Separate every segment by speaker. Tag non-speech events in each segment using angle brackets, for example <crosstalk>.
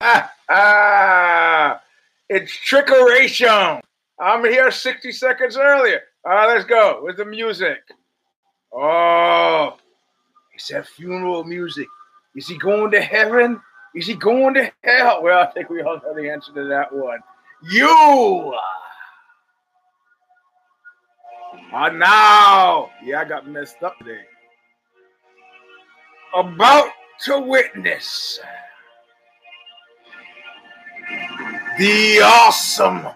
Speaker 1: <laughs> it's trickeration. I'm here 60 seconds earlier. All right, let's go with the music. Oh, he said funeral music. Is he going to heaven? Is he going to hell? Well, I think we all know the answer to that one. You. Ah, now. Yeah, I got messed up today. About to witness the awesome,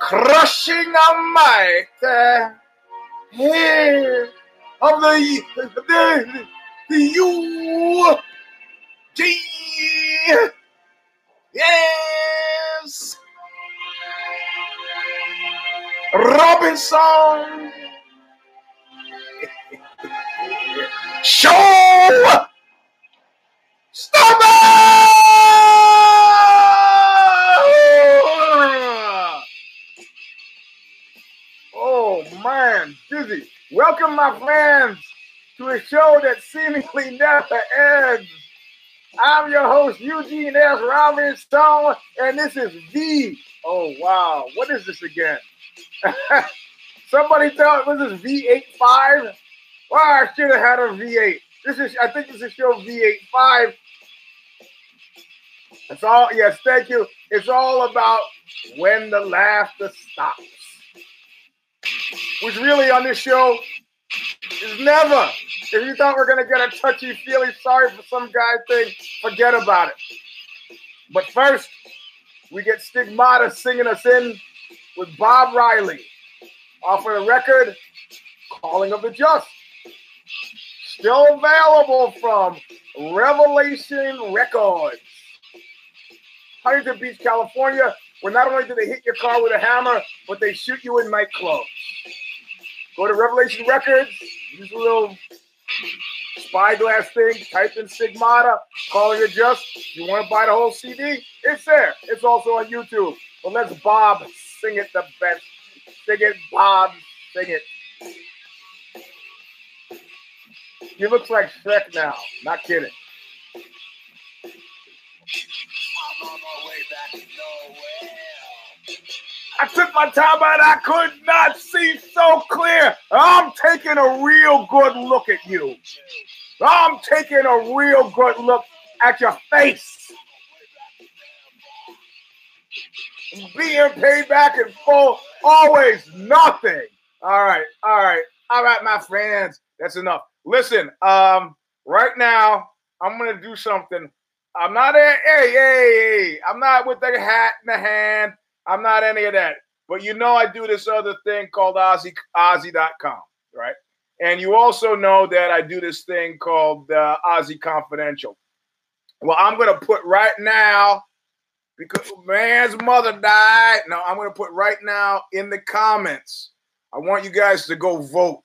Speaker 1: crushing might uh, of the the the U G yes. Robinson. Show. Stop Oh Welcome, my friends, to a show that seemingly never ends. I'm your host, Eugene S. Robinson, and this is V. Oh wow, what is this again? <laughs> Somebody tell was this V85? Well, I should have had a V8. This is, I think this is show V85. It's all, yes, thank you. It's all about when the laughter stops. Which really on this show is never. If you thought we're going to get a touchy feely sorry for some guy thing, forget about it. But first, we get Stigmata singing us in with Bob Riley off of the record Calling of the Just. Still available from Revelation Records. Huntington Beach, California, where not only do they hit your car with a hammer, but they shoot you in nightclubs. Go to Revelation Records, use a little spyglass thing, type in Stigmata, calling it just. You want to buy the whole CD? It's there. It's also on YouTube. But let's Bob sing it the best. Sing it, Bob, sing it. He looks like Shrek now. Not kidding. I took my time and I could not see so clear. I'm taking a real good look at you. I'm taking a real good look at your face. Being paid back in full, always nothing. All right, all right, all right, my friends. That's enough. Listen, um, right now I'm gonna do something. I'm not a hey, hey, hey. I'm not with the hat in the hand. I'm not any of that. But you know I do this other thing called OZY OZY.com, right? And you also know that I do this thing called uh, OZY Confidential. Well, I'm gonna put right now because man's mother died. No, I'm gonna put right now in the comments. I want you guys to go vote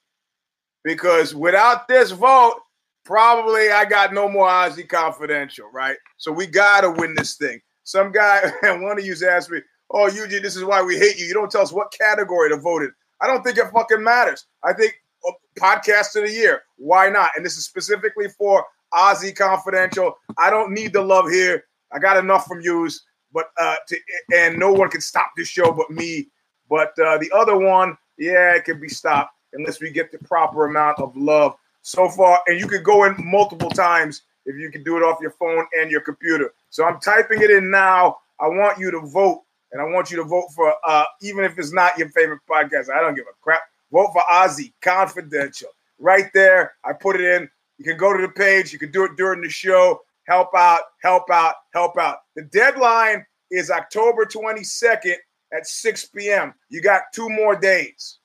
Speaker 1: because without this vote, probably I got no more OZY Confidential, right? So we gotta win this thing. Some guy, <laughs> one of you asked me, "Oh, Eugene, this is why we hate you. You don't tell us what category to vote in." I don't think it fucking matters. I think uh, podcast of the year. Why not? And this is specifically for OZY Confidential. I don't need the love here. I got enough from yous, but uh, to, and no one can stop this show but me. But uh, the other one, yeah, it can be stopped unless we get the proper amount of love so far. And you could go in multiple times if you can do it off your phone and your computer. So I'm typing it in now. I want you to vote, and I want you to vote for uh, even if it's not your favorite podcast. I don't give a crap. Vote for OZY Confidential. Right there, I put it in. You can go to the page. You can do it during the show. Help out, help out, help out. The deadline is October 22nd at 6 p.m. You got two more days.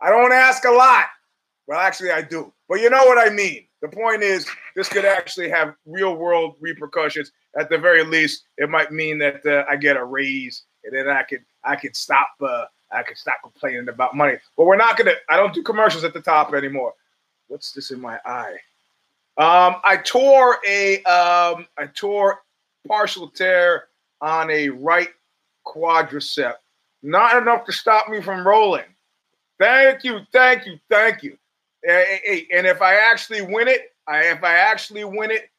Speaker 1: I don't ask a lot. Well, actually, I do. But you know what I mean. The point is, this could actually have real world repercussions. At the very least, it might mean that uh, I get a raise, and then I could I could stop uh, I could stop complaining about money. But we're not gonna. I don't do commercials at the top anymore. What's this in my eye? Um, I tore a um, I tore partial tear on a right quadricep. Not enough to stop me from rolling. Thank you, thank you, thank you. And if I actually win it, I, if I actually win it,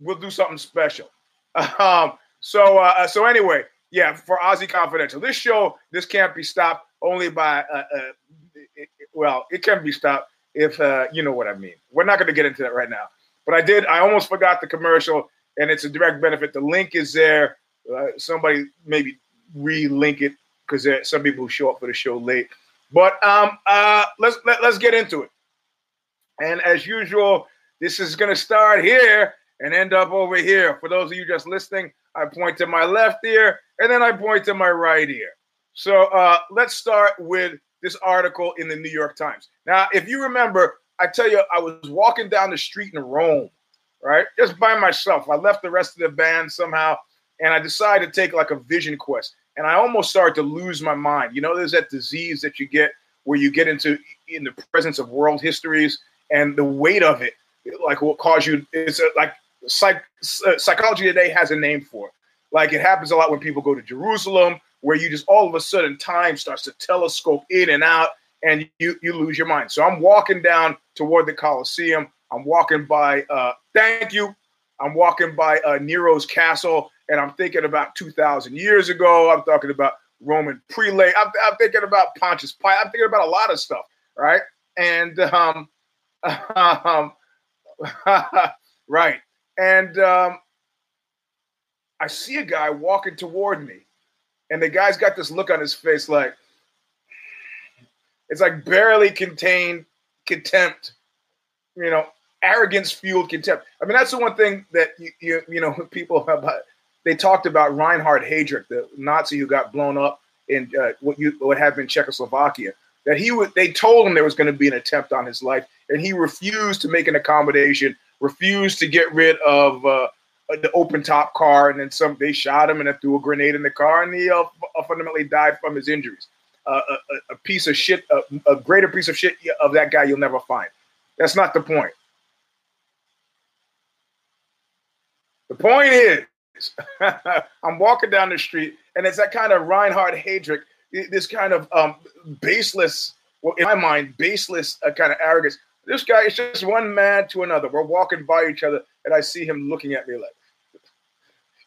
Speaker 1: we'll do something special. <laughs> Um, so uh, so anyway, yeah, for OZY Confidential, this show this can't be stopped only by uh, uh, it, well, it can be stopped if uh, you know what I mean. We're not going to get into that right now, but I did. I almost forgot the commercial, and it's a direct benefit. The link is there. Uh, somebody maybe re-link it because some people who show up for the show late. But um, uh, let's let, let's get into it. And as usual, this is going to start here and end up over here. For those of you just listening, I point to my left ear and then I point to my right ear. So uh, let's start with this article in the New York Times. Now, if you remember, I tell you, I was walking down the street in Rome, right? Just by myself. I left the rest of the band somehow and I decided to take like a vision quest. And I almost started to lose my mind. You know, there's that disease that you get where you get into in the presence of world histories and the weight of it, like will cause you. It's a, like psych, uh, psychology today has a name for it. Like it happens a lot when people go to Jerusalem, where you just all of a sudden time starts to telescope in and out, and you you lose your mind. So I'm walking down toward the Colosseum. I'm walking by. Uh, thank you. I'm walking by uh, Nero's castle, and I'm thinking about 2,000 years ago. I'm talking about Roman prelate. I'm, I'm thinking about Pontius Pilate. I'm thinking about a lot of stuff, right? And um, <laughs> um, <laughs> right. And um, I see a guy walking toward me, and the guy's got this look on his face like it's like barely contained contempt, you know, arrogance fueled contempt. I mean, that's the one thing that you you, you know <laughs> people about. They talked about Reinhard Heydrich, the Nazi who got blown up in uh, what you what had been Czechoslovakia. That he would, they told him there was going to be an attempt on his life, and he refused to make an accommodation, refused to get rid of uh, the open top car, and then some. They shot him and then threw a grenade in the car, and he uh, fundamentally died from his injuries. Uh, a, a, piece of shit, a, a greater piece of shit of that guy you'll never find. That's not the point. The point is, <laughs> I'm walking down the street, and it's that kind of Reinhard Heydrich, this kind of um, baseless, well, in my mind, baseless uh, kind of arrogance. This guy is just one man to another. We're walking by each other, and I see him looking at me like,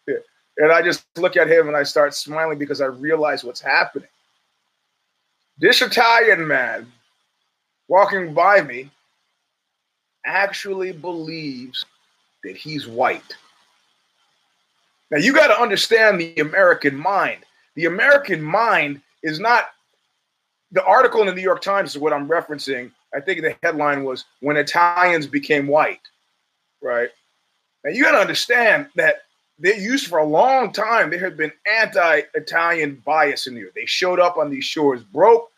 Speaker 1: yeah. and I just look at him and I start smiling because I realize what's happening. This Italian man walking by me actually believes that he's white. Now you got to understand the American mind. The American mind is not the article in the New York Times is what I'm referencing. I think the headline was when Italians became white, right? Now you got to understand that they used for a long time. There had been anti-Italian bias in here. They showed up on these shores broke,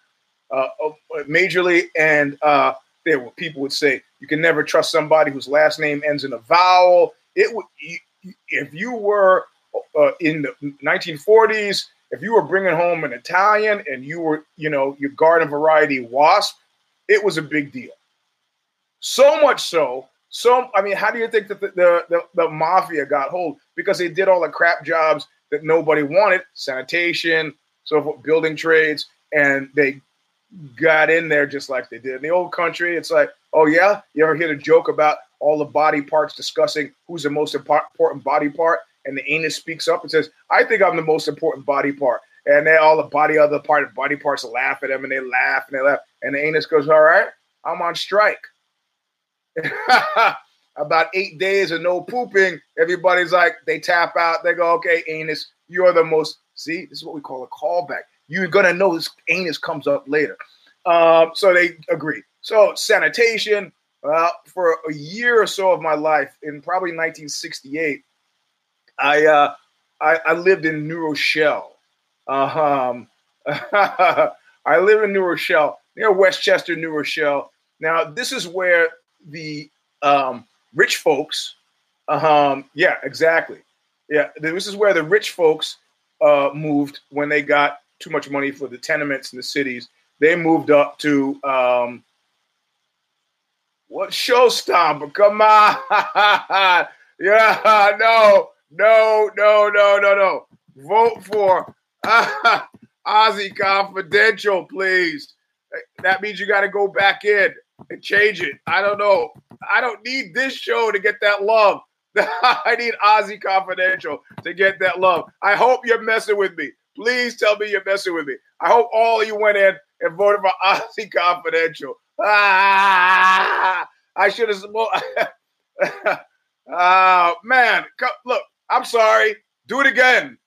Speaker 1: uh, uh, majorly, and uh, there were people would say you can never trust somebody whose last name ends in a vowel. It would if you were uh, in the 1940s, if you were bringing home an Italian and you were, you know, your garden variety wasp, it was a big deal. So much so, so I mean, how do you think that the, the, the, the mafia got hold? Because they did all the crap jobs that nobody wanted, sanitation, so forth, building trades, and they got in there just like they did in the old country. It's like, oh yeah, you ever hear the joke about all the body parts discussing who's the most important body part, and the anus speaks up and says, "I think I'm the most important body part." And then all the body other part body parts laugh at them, and they laugh and they laugh, and the anus goes, "All right, I'm on strike." <laughs> About eight days of no pooping, everybody's like, they tap out. They go, "Okay, anus, you're the most." See, this is what we call a callback. You're gonna know this anus comes up later. Um, so they agree. So sanitation, uh, for a year or so of my life, in probably 1968, I uh, I, I, lived in New Rochelle. Uh, um, <laughs> I live in New Rochelle, near Westchester, New Rochelle. Now, this is where the um, rich folks, um, yeah, exactly. Yeah, this is where the rich folks uh, moved when they got too much money for the tenements in the cities. They moved up to um, what showstopper? Come on. <laughs> yeah, no, no, no, no, no, no. Vote for <laughs> OZY Confidential, please. That means you got to go back in and change it. I don't know. I don't need this show to get that love. <laughs> I need OZY Confidential to get that love. I hope you're messing with me. Please tell me you're messing with me. I hope all of you went in and voted for <laughs> OZY Confidential. Ah, I should have. <laughs> Oh, man. Look, I'm sorry. Do it again.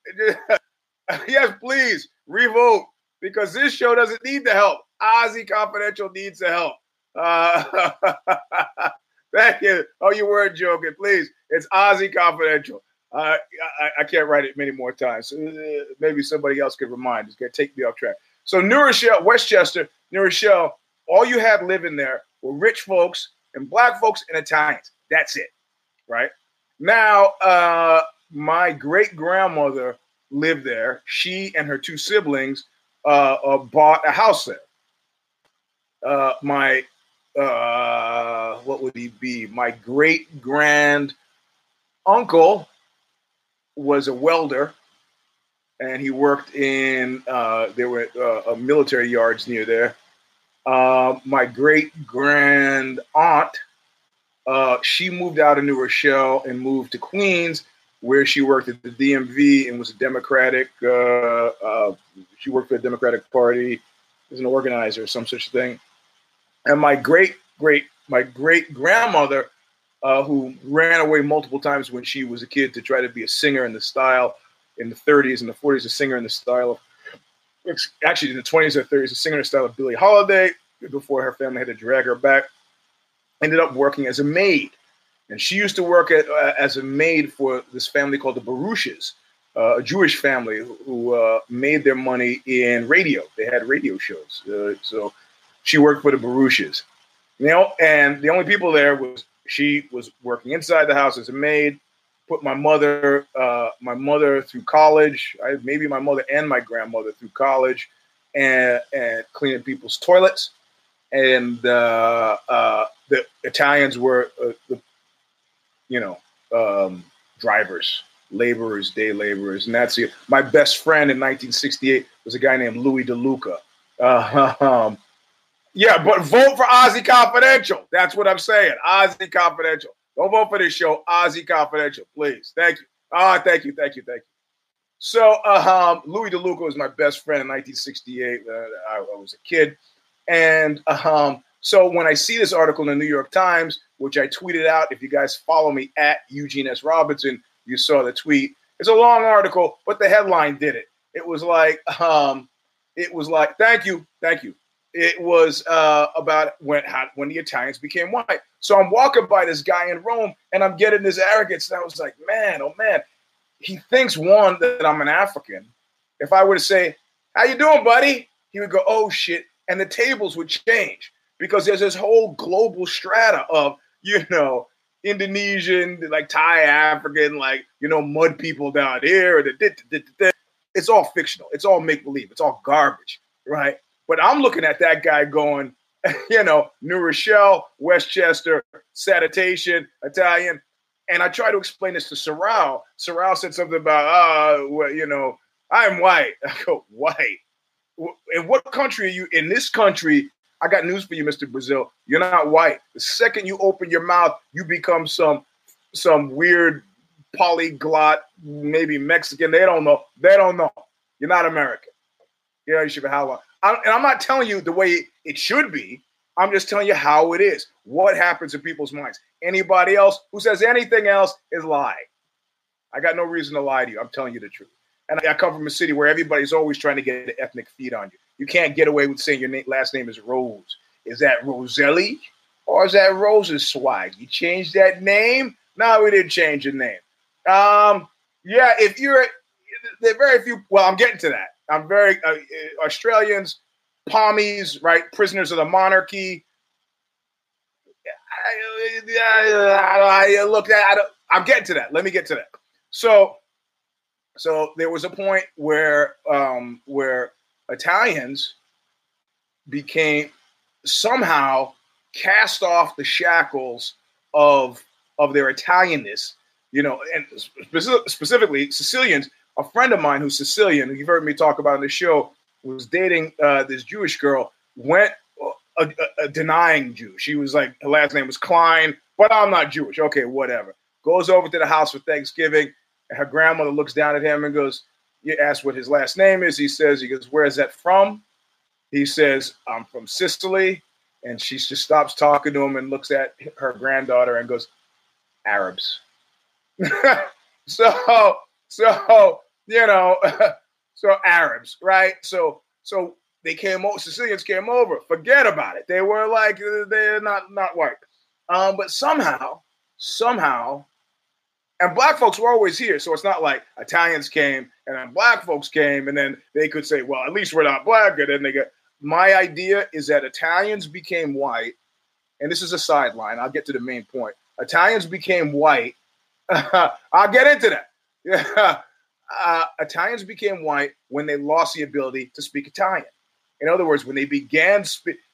Speaker 1: yes, please revote because this show doesn't need the help. OZY Confidential needs the help. Uh, <laughs> thank you. Oh, you weren't joking. Please, it's OZY Confidential. Uh, I, I, can't write it many more times. Uh, maybe somebody else could remind. To take me off track. So, New Rochelle, Westchester, New Rochelle, all you had living there were rich folks and black folks and Italians. That's it, right? Now, uh, my great grandmother lived there. She and her two siblings uh, uh, bought a house there. Uh, my uh, what would he be? My great grand uncle was a welder, and he worked in uh, there were uh, military yards near there. Uh, my great grand aunt, uh, she moved out of New Rochelle and moved to Queens, where she worked at the DMV and was a Democratic. Uh, uh, she worked for the Democratic Party as an organizer, or some such thing. And my great great my great grandmother, uh, who ran away multiple times when she was a kid to try to be a singer in the style in the 30s and the 40s, a singer in the style of actually in the 20s or 30s, a singer in the style of Billie Holiday before her family had to drag her back. Ended up working as a maid. And she used to work at, uh, as a maid for this family called the Baruches, uh, a Jewish family who, uh, made their money in radio. They had radio shows. Uh, so she worked for the Baruches. You know, and the only people there was she was working inside the house as a maid put my mother, uh, my mother through college. I, maybe my mother and my grandmother through college, and and cleaning people's toilets. And uh, uh, the Italians were the, you know, um, drivers, laborers, day laborers, and that's it. My best friend in 1968 was a guy named Louis DeLuca. Uh, <laughs> um, yeah, but vote for OZY Confidential. That's what I'm saying. OZY Confidential. Don't vote for this show, OZY Confidential, please. Thank you. Ah, thank you, thank you, thank you. So, uh, um, Louis DeLuca was my best friend in 1968. Uh, I, I, was a kid, and uh, um, so when I see this article in the New York Times, which I tweeted out, if you guys follow me at Eugene S. Robinson, you saw the tweet. It's a long article, but the headline did it. It was like, um, it was like, thank you, thank you. It was uh, about when how, when the Italians became white. So I'm walking by this guy in Rome, and I'm getting this arrogance, and I was like, man, oh man, he thinks one that I'm an African. If I were to say, "How you doing, buddy?" he would go, "Oh shit," and the tables would change because there's this whole global strata of you know Indonesian, like Thai African, like you know mud people down here. It's all fictional. It's all make believe. It's all garbage, right? But I'm looking at that guy going, <laughs> you know, New Rochelle, Westchester, sanitation, Italian. And I try to explain this to Sorrell. Sorrell said something about, uh, well, you know, I'm white. <laughs> I go, white. In what country are you? In this country, I got news for you, Mr. Brazil. You're not white. The second you open your mouth, you become some some weird polyglot, maybe Mexican. They don't know. They don't know. You're not American. Yeah, you should be how? And I'm not telling you the way it should be. I'm just telling you how it is. What happens in people's minds. Anybody else who says anything else is lying. I got no reason to lie to you. I'm telling you the truth. And I come from a city where everybody's always trying to get an ethnic feed on you. You can't get away with saying your last name is Rose. Is that Roselli or is that Rose's swag? You changed that name? No, we didn't change the name. Um, yeah, if you're there are very few. Well, I'm getting to that. I'm very uh, Australians, pommies, right? Prisoners of the monarchy. I, I, I look at. I I'm getting to that. Let me get to that. So, so there was a point where um, where Italians became somehow cast off the shackles of of their Italianness, you know, and specifically Sicilians a friend of mine who's Sicilian, you've heard me talk about in the show, was dating uh, this Jewish girl, went a, a, a denying Jew. She was like, her last name was Klein, but I'm not Jewish. Okay, whatever. goes over to the house for Thanksgiving. And her grandmother looks down at him and goes, You ask what his last name is. He says, He goes, Where is that from? He says, I'm from Sicily. And she just stops talking to him and looks at her granddaughter and goes, Arabs. <laughs> so, so, you know, <laughs> so Arabs, right? So, so they came over, Sicilians came over. Forget about it. They were like, they're not, not white. Um, but somehow, somehow, and black folks were always here. So it's not like Italians came and then black folks came and then they could say, well, at least we're not black. And then they get my idea is that Italians became white, and this is a sideline. I'll get to the main point. Italians became white. <laughs> I'll get into that. Yeah. <laughs> Uh, Italians became white when they lost the ability to speak Italian. In other words, when they began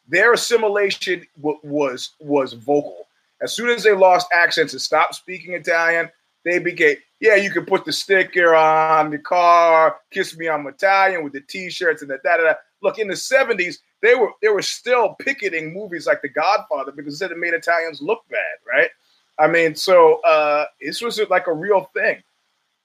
Speaker 1: their assimilation w- was was vocal. As soon as they lost accents and stopped speaking Italian, they became yeah. You can put the sticker on the car, "Kiss Me, I'm Italian" with the T-shirts and the da da da. Look in the 70s they were they were still picketing movies like the godfather because it made italians look bad right? I mean so uh this was like a real thing.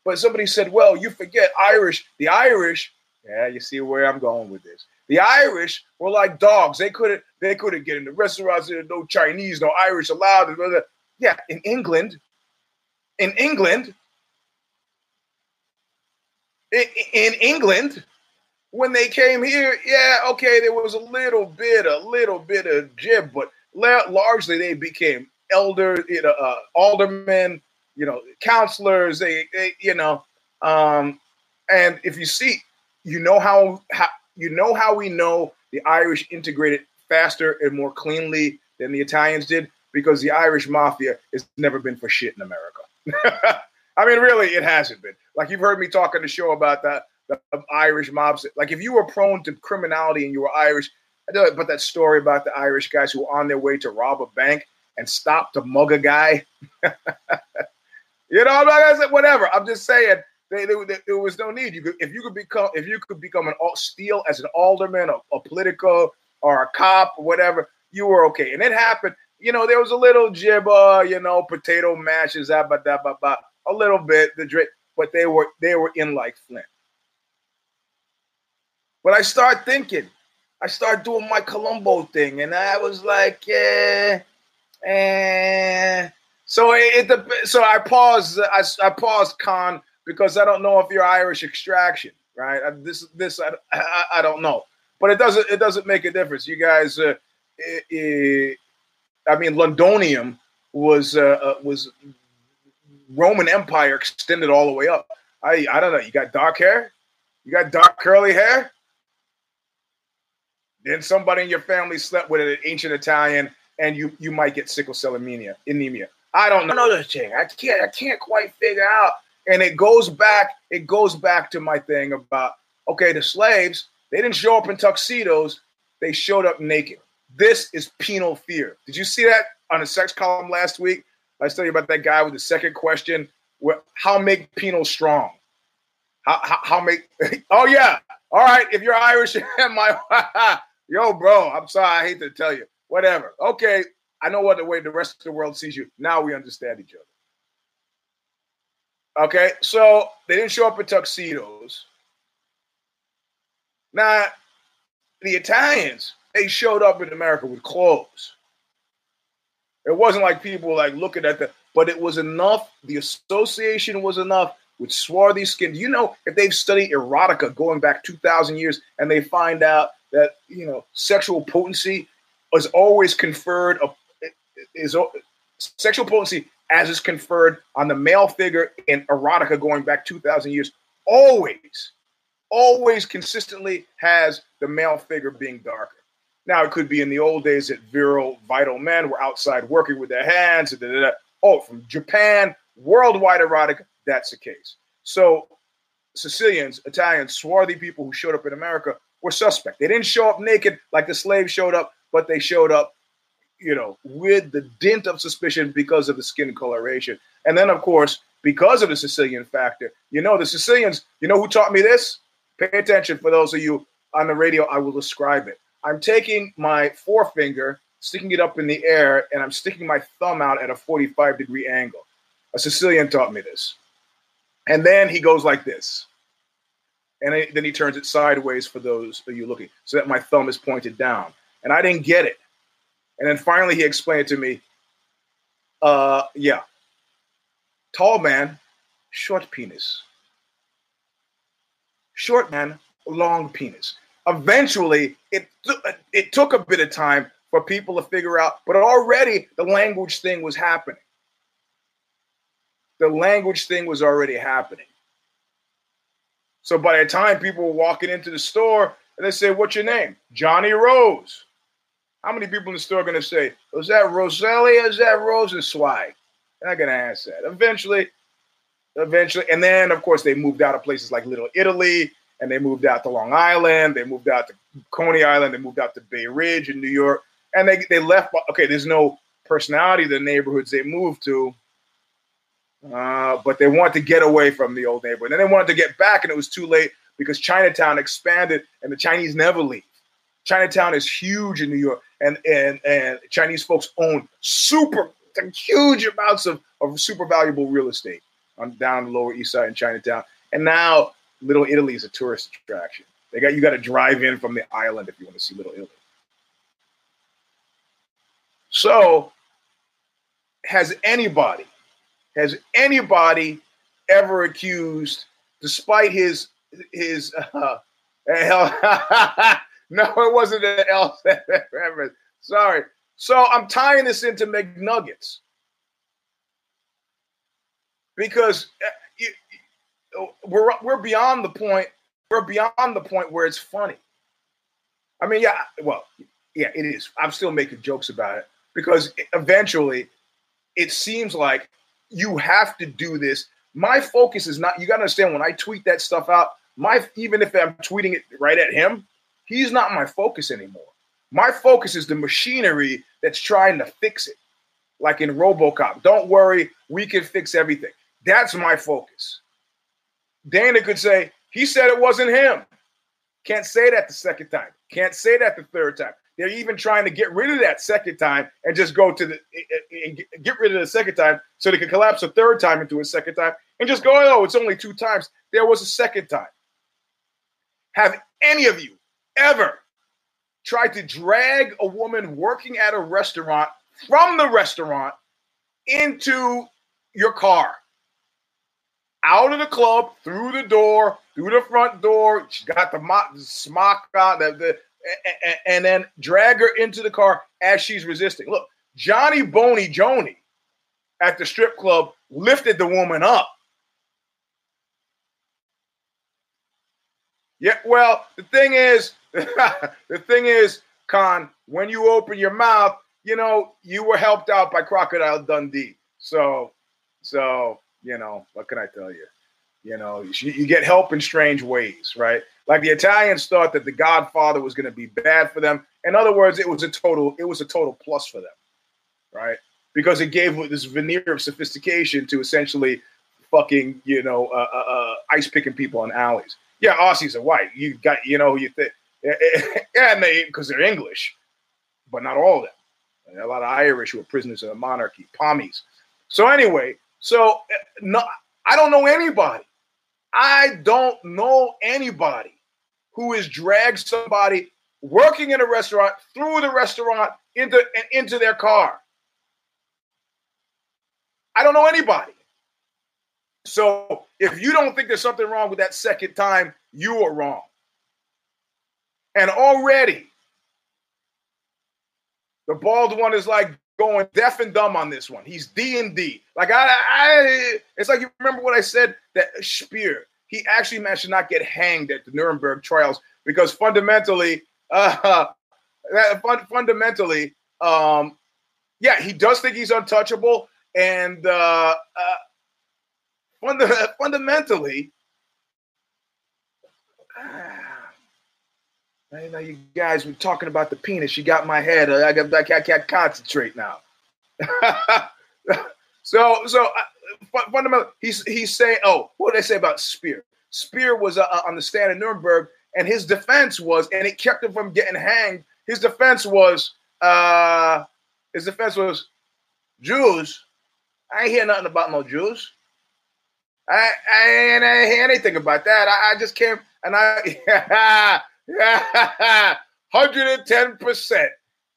Speaker 1: But somebody said well you forget irish. The irish yeah you see where i'm going with this. The irish were like dogs. They couldn't they couldn't get in the restaurants. There no chinese no irish allowed. Yeah in england in england in, england when they came here, yeah, okay, there was a little bit, a little bit of jib, but largely they became elder, you know, uh, aldermen, you know, counselors. They, they you know, um, and if you see, you know how, how you know how we know the Irish integrated faster and more cleanly than the Italians did because the Irish mafia has never been for shit in America. <laughs> I mean, really, it hasn't been. Like you've heard me talk on the show about that the Irish mobs. Like if you were prone to criminality and you were Irish, I about that story about the Irish guys who were on their way to rob a bank and stopped to mug a guy. <laughs> you know, I'm not gonna say whatever. I'm just saying there was no need. You could if you could become if you could become an steal as an alderman, a, a political or a cop or whatever, you were okay. And it happened. You know, there was a little jibber, you know, potato mashes, but a little bit the drink, but they were they were in like Flint. But I start thinking, I start doing my Columbo thing, and I was like, yeah, eh. So it, it so I paused. I, I paused con because I don't know if you're Irish extraction, right? This this I, I, I don't know, but it doesn't it doesn't make a difference. You guys, uh, it, I mean, Londinium was uh, uh, was Roman Empire extended all the way up. I I don't know. You got dark hair, you got dark curly hair. Then somebody in your family slept with an ancient Italian, and you you might get sickle cell anemia. Anemia. I don't know the thing. I can't I can't quite figure out. And it goes back. It goes back to my thing about okay, the slaves they didn't show up in tuxedos. They showed up naked. This is penal fear. Did you see that on the sex column last week? I was telling you about that guy with the second question. How make penal strong? How, how, how make? <laughs> oh yeah. All right. If you're Irish, <laughs> my <laughs> Yo, bro, I'm sorry. I hate to tell you. Whatever. Okay. I know what the way the rest of the world sees you. Now we understand each other. Okay. So they didn't show up in tuxedos. Now, the Italians, they showed up in America with clothes. It wasn't like people like looking at the, but it was enough. The association was enough with swarthy skin. Do you know if they've studied erotica going back 2,000 years and they find out that you know sexual potency is always conferred a, is sexual potency as is conferred on the male figure in erotica going back 2000 years always always consistently has the male figure being darker now it could be in the old days that virile vital men were outside working with their hands da, da, da. oh from japan worldwide erotica that's the case so sicilians italians swarthy people who showed up in america were suspect. They didn't show up naked like the slaves showed up, but they showed up, you know, with the dint of suspicion because of the skin coloration. And then, of course, because of the Sicilian factor, you know, the Sicilians, you know who taught me this? Pay attention for those of you on the radio, I will describe it. I'm taking my forefinger, sticking it up in the air, and I'm sticking my thumb out at a 45 degree angle. A Sicilian taught me this. And then he goes like this. And then he turns it sideways for those of you looking, so that my thumb is pointed down. And I didn't get it. And then finally he explained to me. Uh, yeah. Tall man, short penis. Short man, long penis. Eventually, it, it took a bit of time for people to figure out, but already the language thing was happening. The language thing was already happening. So by the time people were walking into the store and they say, What's your name? Johnny Rose. How many people in the store are going to say, Was that Roselia? Is that Rosenzweig? They're not going to ask that. Eventually, eventually. And then, of course, they moved out of places like Little Italy and they moved out to Long Island. They moved out to Coney Island. They moved out to Bay Ridge in New York. And they, they left. Okay, there's no personality to the neighborhoods they moved to. Uh, but they wanted to get away from the old neighborhood. And then they wanted to get back, and it was too late because Chinatown expanded and the Chinese never leave. Chinatown is huge in New York, and and and Chinese folks own super huge amounts of, of super valuable real estate on down the Lower East Side in Chinatown. And now Little Italy is a tourist attraction. They got you got to drive in from the island if you want to see Little Italy. So, has anybody, has anybody ever accused, despite his his <laughs> uh, <laughs> no, it wasn't an L <laughs> reference. Sorry. So I'm tying this into McNuggets because we're we're beyond the point. We're beyond the point where it's funny. I mean, yeah, well, yeah, it is. I'm still making jokes about it because eventually, it seems like you have to do this. My focus is not. You got to understand when I tweet that stuff out. My even if I'm tweeting it right at him, he's not my focus anymore. My focus is the machinery that's trying to fix it, like in RoboCop. Don't worry, we can fix everything. That's my focus. Dana could say, he said it wasn't him. Can't say that the second time. Can't say that the third time. They're even trying to get rid of that second time and just go to the and get rid of the second time so they can collapse a third time into a second time and just go, oh, it's only two times. There was a second time. Have any of you ever tried to drag a woman working at a restaurant from the restaurant into your car? Out of the club, through the door, through the front door. She got the, mo- the smock on, the, the, and, then drag her into the car as she's resisting. Look, Johnny Boney Joni at the strip club lifted the woman up. Yeah, well, the thing is, <laughs> the thing is, Con, when you open your mouth, you know, you were helped out by Crocodile Dundee. So, so you know, what can I tell you? You know, you, you get help in strange ways, right? Like the Italians thought that the Godfather was going to be bad for them. In other words, it was a total, it was a total plus for them, right? Because it gave this veneer of sophistication to essentially fucking, you know, uh, uh, uh, ice picking people in alleys. Yeah, Aussies are white. You got, you know, you think, <laughs> yeah, and they because they're English, but not all of them. A lot of Irish who are prisoners of the monarchy, pommies. So anyway, so eh, no, I don't know anybody. I don't know anybody who has dragged somebody working in a restaurant through the restaurant into into their car. I don't know anybody. So if you don't think there's something wrong with that second time, you are wrong. And already, the bald one is like going deaf and dumb on this one. He's D and D. Like I, I, it's like you remember what I said that Speer. He actually managed to not get hanged at the Nuremberg trials because fundamentally, uh, <laughs> that fundamentally, um, yeah, he does think he's untouchable, and uh, uh, funda- fundamentally. I know you guys were talking about the penis. You got my head. I got. I can't, I can't concentrate now. <laughs> so, so uh, fundamentally, he's he's saying, oh, what did I say about Speer? Speer was uh, uh, on the stand in Nuremberg, and his defense was, and it kept him from getting hanged. His defense was, uh, his defense was, Jews I ain't hear nothing about no Jews. I, I ain't, I ain't hear anything about that. I, I just came and I, <laughs> <laughs> 110%.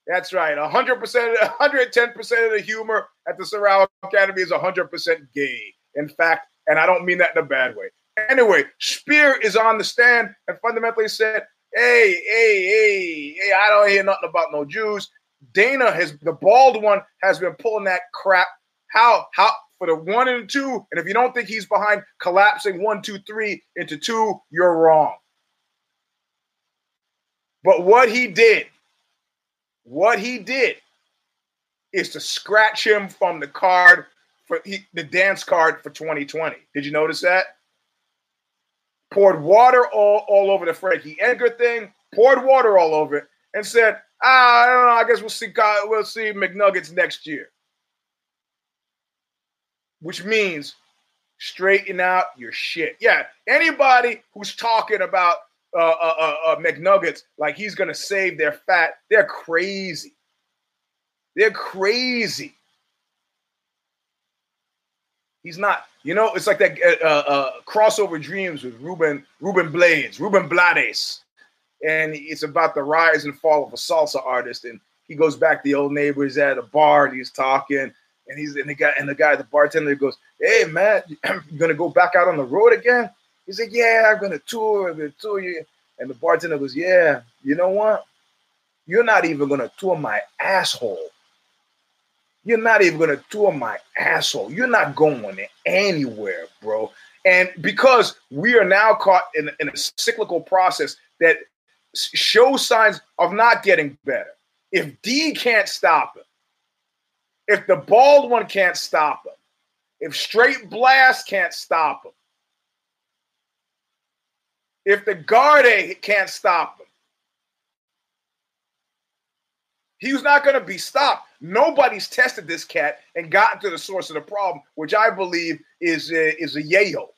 Speaker 1: That's right. 100%, 110% of the humor at the Sorrel Academy is 100% gay. In fact, and I don't mean that in a bad way. Anyway, Speer is on the stand and fundamentally said, hey, hey, hey, hey, I don't hear nothing about no Jews. Dana has, the bald one, has been pulling that crap. How, how, for the one and two, and if you don't think he's behind collapsing one, two, three into two, you're wrong. But what he did, what he did is to scratch him from the card for he, the dance card for 2020. Did you notice that? Poured water all, all over the Frankie Edgar thing, poured water all over it, and said, ah, I don't know, I guess we'll see we'll see McNuggets next year. Which means straighten out your shit. Yeah, anybody who's talking about uh, uh, uh, uh, McNuggets like he's gonna save their fat. They're crazy. They're crazy. He's not. You know, it's like that uh, uh, uh, crossover dreams with Ruben Ruben Blades, Ruben Blades, and it's about the rise and fall of a salsa artist. And he goes back to the old neighbors at a bar, and he's talking, and he's and the guy and the guy, the bartender goes, "Hey man, <clears throat> you gonna go back out on the road again?" He said, Yeah, I'm gonna tour, I'm gonna tour you. And the bartender goes, Yeah, you know what? You're not even gonna tour my asshole. You're not even gonna tour my asshole. You're not going anywhere, bro. And because we are now caught in, in a cyclical process that shows signs of not getting better. If D can't stop him, if the bald one can't stop him, if straight blast can't stop him, if the guard can't stop him. He's not going to be stopped. Nobody's tested this cat and gotten to the source of the problem, which I believe is a, is a yayo.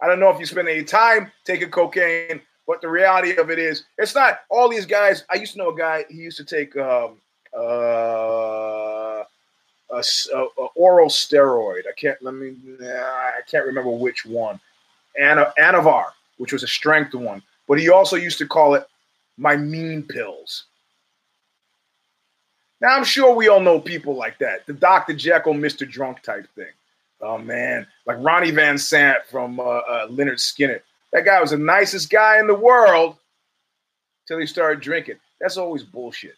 Speaker 1: I don't know if you spend any time taking cocaine, but the reality of it is, it's not all these guys. I used to know a guy. He used to take um, uh, a, a, a, oral steroid. I can't. Let me. I can't remember which one. Anavar, which was a strength one, but he also used to call it my mean pills. Now I'm sure we all know people like that, the Dr. Jekyll, Mr. Drunk type thing. Oh man, like Ronnie Van Zant from uh, uh, Lynyrd Skynyrd. That guy was the nicest guy in the world till he started drinking. That's always bullshit.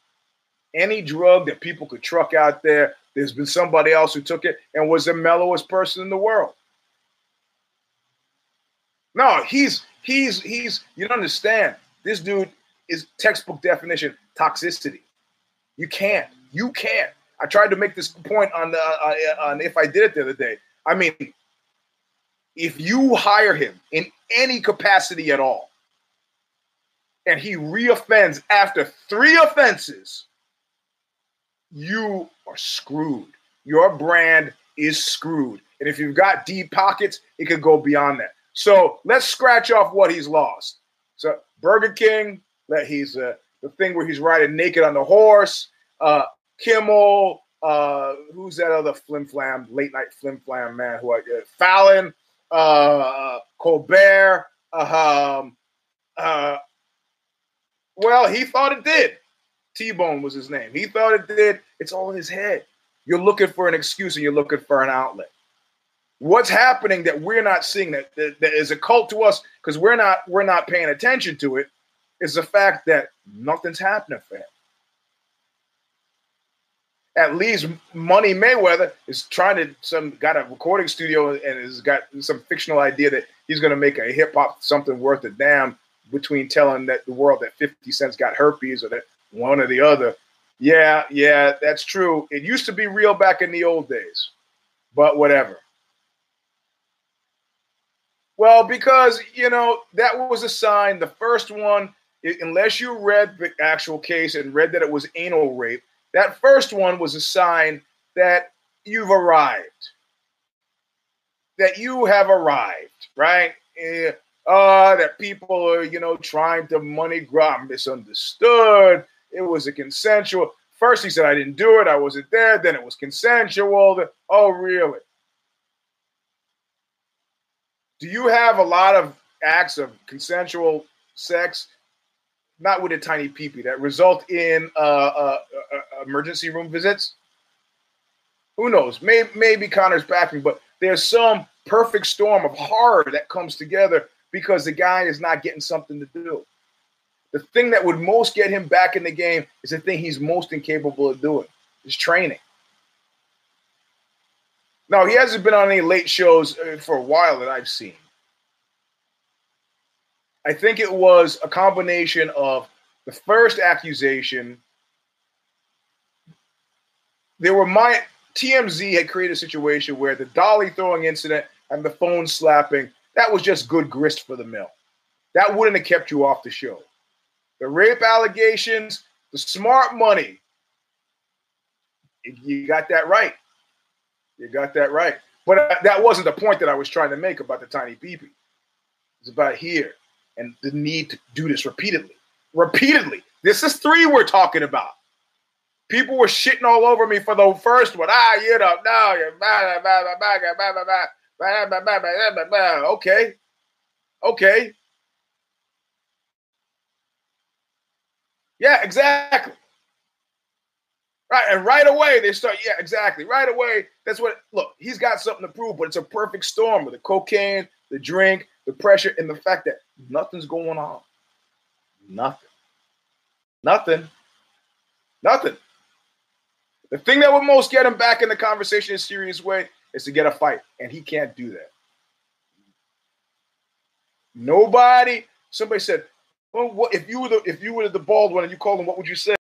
Speaker 1: Any drug that people could truck out there, there's been somebody else who took it and was the mellowest person in the world. No, he's he's he's you don't understand. This dude is textbook definition toxicity. You can't. You can't. I tried to make this point on the uh, uh, on if I did it the other day. I mean, if you hire him in any capacity at all, and he reoffends after three offenses, you are screwed. Your brand is screwed. And if you've got deep pockets, it could go beyond that. So let's scratch off what he's lost. So Burger King, that he's uh, the thing where he's riding naked on the horse. Uh, Kimmel, uh, who's that other flim flam, late night flim flam man? Who I uh, Fallon, uh, Colbert. Uh, um, uh, well, he thought it did. T Bone was his name. He thought it did. It's all in his head. You're looking for an excuse and you're looking for an outlet what's happening that we're not seeing that, that, that is a cult to us because we're not we're not paying attention to it is the fact that nothing's happening for him. At least money mayweather is trying to some got a recording studio and has got some fictional idea that he's going to make a hip-hop something worth a damn between telling that the world that 50 cents got herpes or that one or the other. Yeah yeah that's true. It used to be real back in the old days but whatever well, because, you know, that was a sign. The first one, unless you read the actual case and read that it was anal rape, that first one was a sign that you've arrived. That you have arrived, right? Uh, that people are, you know, trying to money grab, misunderstood. It was a consensual. First, he said, I didn't do it. I wasn't there. Then it was consensual. Oh, really? Do you have a lot of acts of consensual sex, not with a tiny peepee, that result in uh, uh, uh, emergency room visits? Who knows? Maybe, maybe Conor's backing, but there's some perfect storm of horror that comes together because the guy is not getting something to do. The thing that would most get him back in the game is the thing he's most incapable of doing is training. Now, he hasn't been on any late shows uh, for a while that I've seen. I think it was a combination of the first accusation. There were my TMZ had created a situation where the dolly throwing incident and the phone slapping, that was just good grist for the mill. That wouldn't have kept you off the show the rape allegations, the smart money. You got that right. You got that right. But uh, that wasn't the point that I was trying to make about the tiny peepee. It's about here and the need to do this repeatedly. Repeatedly. This is three we're talking about. People were shitting all over me for the first one. Ah, you know. Okay. Okay. Yeah, exactly. Right, and right away they start. Yeah, exactly. Right away, that's what. Look, he's got something to prove, but it's a perfect storm with the cocaine, the drink, the pressure, and the fact that nothing's going on. Nothing. Nothing. Nothing. The thing that would most get him back in the conversation in a serious way is to get a fight, and he can't do that. Nobody. Somebody said, well, what if you were the if you were the bald one and you called him, what would you say?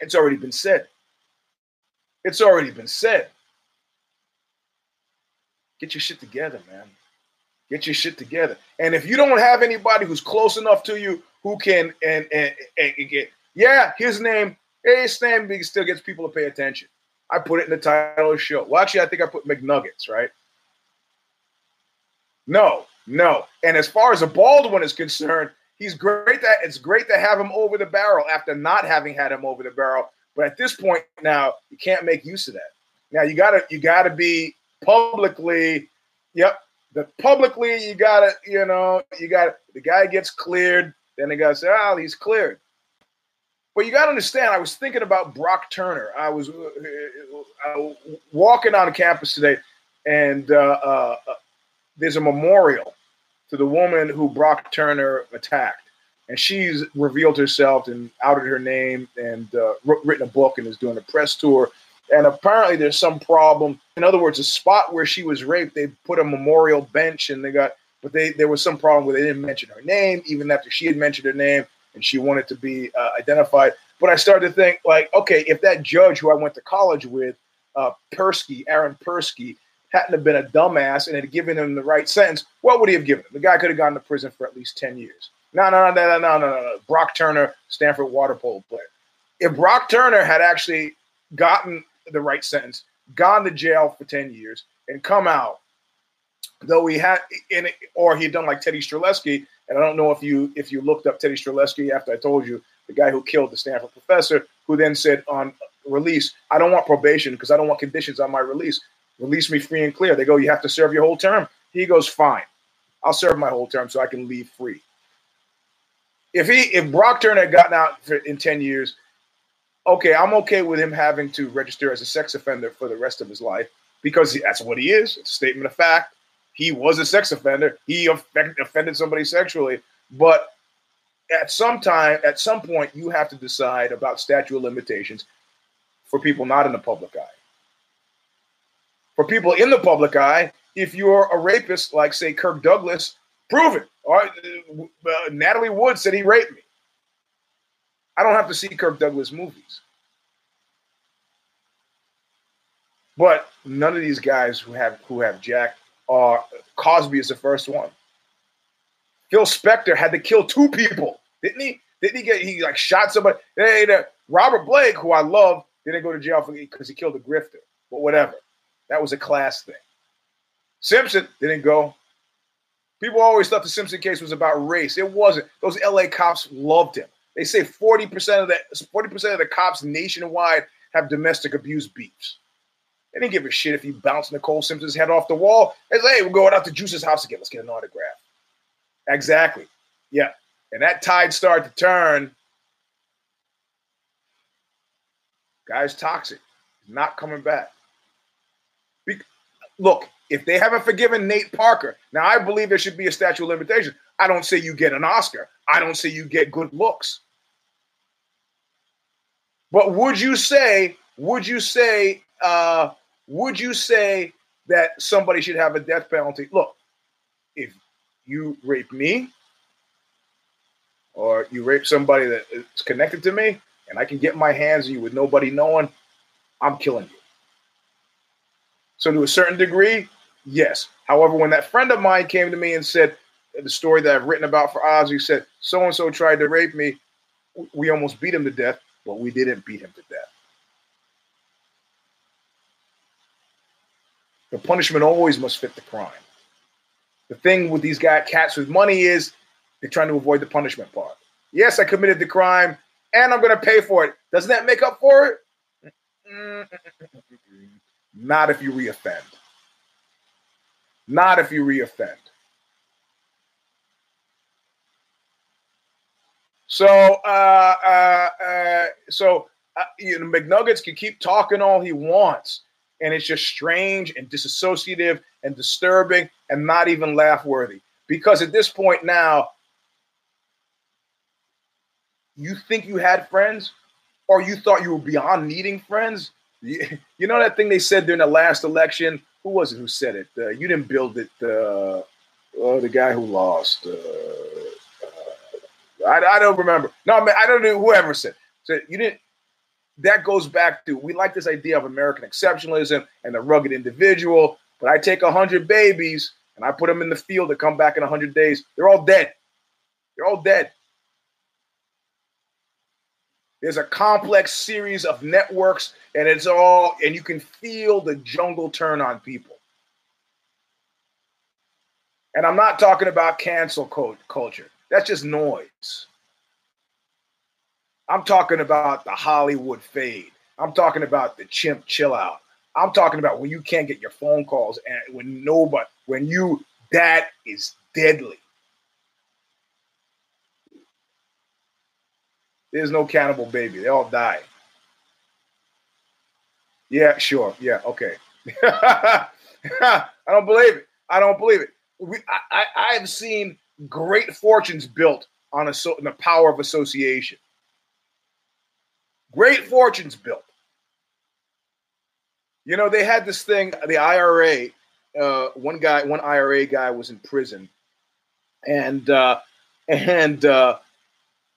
Speaker 1: It's already been said. It's already been said. Get your shit together, man. Get your shit together. And if you don't have anybody who's close enough to you who can and and, and, and get yeah, his name, his name still gets people to pay attention. I put it in the title of the show. Well, actually, I think I put McNuggets, right? No, no. And as far as a bald one is concerned, he's great that it's great to have him over the barrel after not having had him over the barrel. But at this point now, you can't make use of that. Now you gotta you gotta be publicly, yep. The publicly you gotta, you know, you got the guy gets cleared, then the guy says, oh, he's cleared. But you gotta understand, I was thinking about Brock Turner. I was uh, uh, walking on campus today, and uh, uh, uh there's a memorial to the woman who Brock Turner attacked. And she's revealed herself and outed her name and uh, written a book and is doing a press tour. And apparently, there's some problem. In other words, the spot where she was raped, they put a memorial bench and they got, but they there was some problem where they didn't mention her name, even after she had mentioned her name and she wanted to be uh, identified. But I started to think, like, okay, if that judge who I went to college with, uh, Persky, Aaron Persky, hadn't have been a dumbass and had given him the right sentence, what would he have given him? The guy could have gone to prison for at least 10 years. No, no, no, no, no, no, no. Brock Turner, Stanford water polo player. If Brock Turner had actually gotten the right sentence, gone to jail for 10 years, and come out, though he had in it, or he had done like Teddy Streleski, and I don't know if you if you looked up Teddy Streleski after I told you the guy who killed the Stanford professor, who then said on release, I don't want probation because I don't want conditions on my release. Release me free and clear. They go, you have to serve your whole term. He goes, fine. I'll serve my whole term so I can leave free. If he, if Brock Turner had gotten out in ten years, okay, I'm okay with him having to register as a sex offender for the rest of his life because that's what he is. It's a statement of fact. He was a sex offender. He offended somebody sexually, but at some time, at some point, you have to decide about statute of limitations for people not in the public eye for people in the public eye, if you're a rapist, like say Kirk Douglas, prove it. Or uh, Natalie Wood said he raped me. I don't have to see Kirk Douglas movies. But none of these guys who have who have Jack are Cosby is the first one. Phil Spector had to kill two people, didn't he? Didn't he get he like shot somebody? Hey, Robert Blake, who I love, didn't go to jail for because he killed a grifter. But whatever. That was a class thing. Simpson didn't go. People always thought the Simpson case was about race. It wasn't. Those LA cops loved him. They say 40% of the 40% of the cops nationwide have domestic abuse beefs. They didn't give a shit if you bounced Nicole Simpson's head off the wall. They say, hey, we're going out to Juice's house again. Let's get an autograph. Exactly. Yeah. And that tide started to turn. Guy's toxic. Not coming back. Be- Look, if they haven't forgiven Nate Parker, now I believe there should be a statute of limitations. I don't say you get an Oscar. I don't say you get good looks. But would you say, would you say, uh, would you say that somebody should have a death penalty? Look, if you rape me or you rape somebody that is connected to me and I can get my hands on you with nobody knowing, I'm killing you. So, to a certain degree, yes. However, when that friend of mine came to me and said the story that I've written about for OZY, said so and so tried to rape me, we almost beat him to death, but we didn't beat him to death. The punishment always must fit the crime. The thing with these guys, cats with money, is they're trying to avoid the punishment part. Yes, I committed the crime, and I'm going to pay for it. Doesn't that make up for it? <laughs> Not if you reoffend. Not if you reoffend. So, uh, uh, uh, so uh, you know, McNuggets can keep talking all he wants, and it's just strange and disassociative and disturbing and not even laugh worthy. Because at this point now, you think you had friends, or you thought you were beyond needing friends. You, <laughs> you know that thing they said during the last election. Who was it who said it? Uh, you didn't build it. Uh, oh, the guy who lost. Uh, I, I don't remember. No, I, mean, I don't know whoever said. So you didn't. That goes back to we like this idea of American exceptionalism and the rugged individual. But I take hundred babies and I put them in the field to come back in hundred days. They're all dead. They're all dead. There's a complex series of networks, and it's all, and you can feel the jungle turn on people. And I'm not talking about cancel culture. That's just noise. I'm talking about the Hollywood fade. I'm talking about the chimp chill out. I'm talking about when you can't get your phone calls and when nobody, when you, that is deadly. There's no cannibal baby. They all die. Yeah, sure. Yeah, okay. <laughs> I don't believe it. I don't believe it. We, I, I, have seen great fortunes built on a, the power of association. Great fortunes built. You know, they had this thing, the IRA. Uh, one guy, one IRA guy was in prison, and uh, and uh,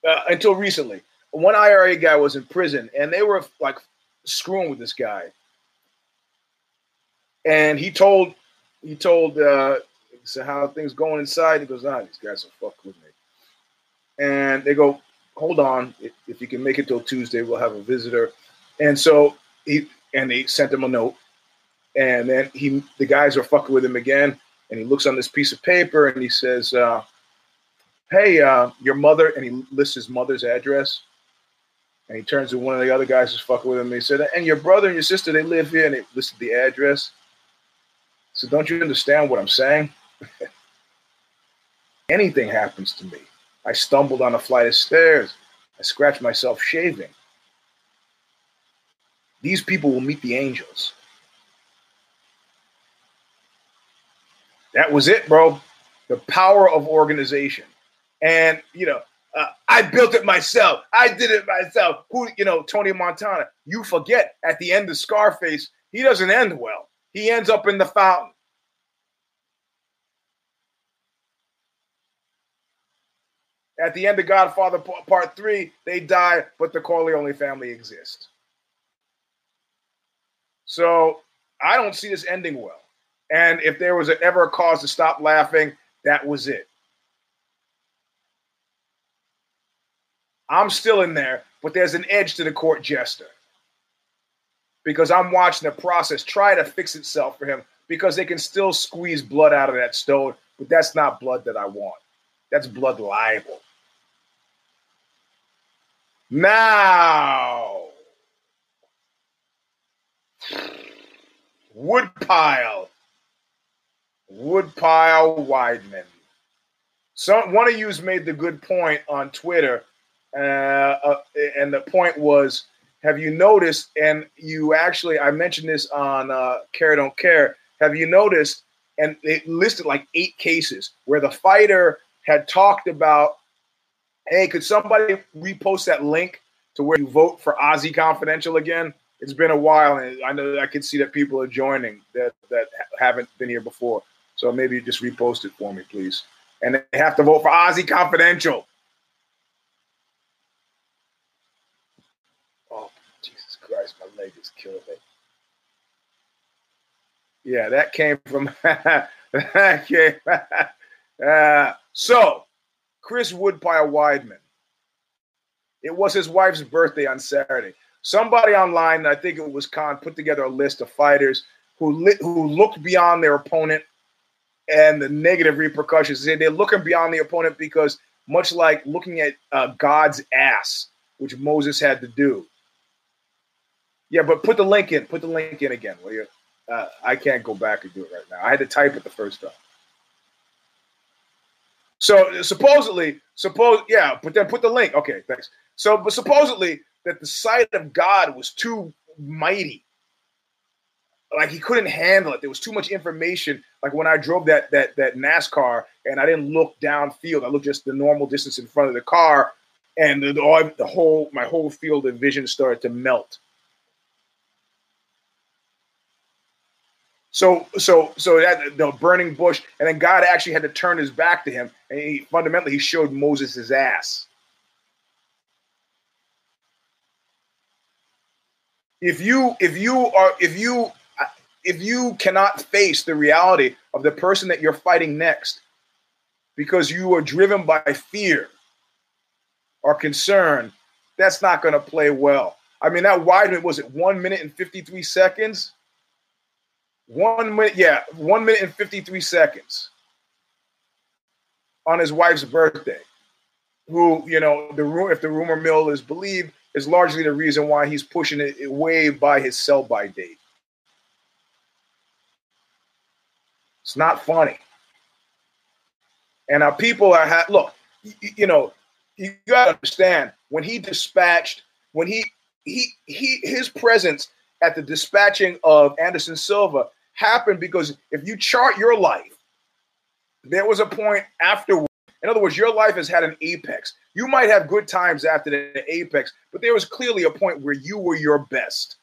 Speaker 1: uh until recently, one IRA guy was in prison, and they were like screwing with this guy. And he told he told so how things going inside. He goes, "Ah, these guys are fuck with me." And they go, "Hold on, if, if you can make it till Tuesday, we'll have a visitor." And so he and they sent him a note, and then he the guys are fucking with him again, and he looks on this piece of paper and he says, uh, "Hey, uh, your mother," and he lists his mother's address. And he turns to one of the other guys who's fucking with him. And he said, "And your brother and your sister, they live here." And he listed the address. So don't you understand what I'm saying? <laughs> Anything happens to me. I stumbled on a flight of stairs. I scratched myself shaving. These people will meet the angels. That was it, bro. The power of organization. And, you know, uh, I built it myself. I did it myself. Who, you know, Tony Montana. You forget at the end of Scarface, he doesn't end well. He ends up in the fountain. At the end of Godfather Part 3, they die, but the Corleone family exists. So I don't see this ending well. And if there was ever a cause to stop laughing, that was it. I'm still in there, but there's an edge to the court jester because I'm watching the process try to fix itself for him because they can still squeeze blood out of that stone, but that's not blood that I want. That's blood libel. Now, Woodpile, Woodpile Weidman. Some one of you's made the good point on Twitter, uh, uh, and the point was, have you noticed? And you actually, I mentioned this on uh, Care Don't Care. Have you noticed? And it listed like eight cases where the fighter had talked about, hey, could somebody repost that link to where you vote for OZY Confidential again? It's been a while, and I know that I can see that people are joining that that haven't been here before. So maybe just repost it for me, please. And they have to vote for OZY Confidential. Oh, Jesus Christ, my leg is killing me. Yeah, that came from <laughs> that came. <laughs> uh, so, Chris Woodpile Weidman. It was his wife's birthday on Saturday. Somebody online, I think it was Khan, put together a list of fighters who who looked beyond their opponent and the negative repercussions. They're looking beyond the opponent because, much like looking at uh, God's ass, which Moses had to do. Yeah, but put the link in. Put the link in again, will you? Uh, I can't go back and do it right now. I had to type it the first time. So supposedly, suppose yeah, but then put the link. Okay, thanks. So, but supposedly that the sight of God was too mighty. Like he couldn't handle it. There was too much information. Like when I drove that that that NASCAR and I didn't look downfield. I looked just the normal distance in front of the car, and the, the, the whole my whole field of vision started to melt. So, so, so that the burning bush, and then God actually had to turn his back to him, and he fundamentally he showed Moses his ass. If you, if you are, if you, if you cannot face the reality of the person that you're fighting next, because you are driven by fear or concern, that's not going to play well. I mean, that Weidman was it one minute and 53 seconds? One minute, yeah, one minute and 53 seconds on his wife's birthday. Who, you know, the room, if the rumor mill is believed, is largely the reason why he's pushing it way by his sell by date. It's not funny. And our people are, ha- look, you, you know, you got to understand when he dispatched, when he, he, he, his presence at the dispatching of Anderson Silva happened because if you chart your life, there was a point afterward. In other words, your life has had an apex. You might have good times after the apex, but there was clearly a point where you were your best.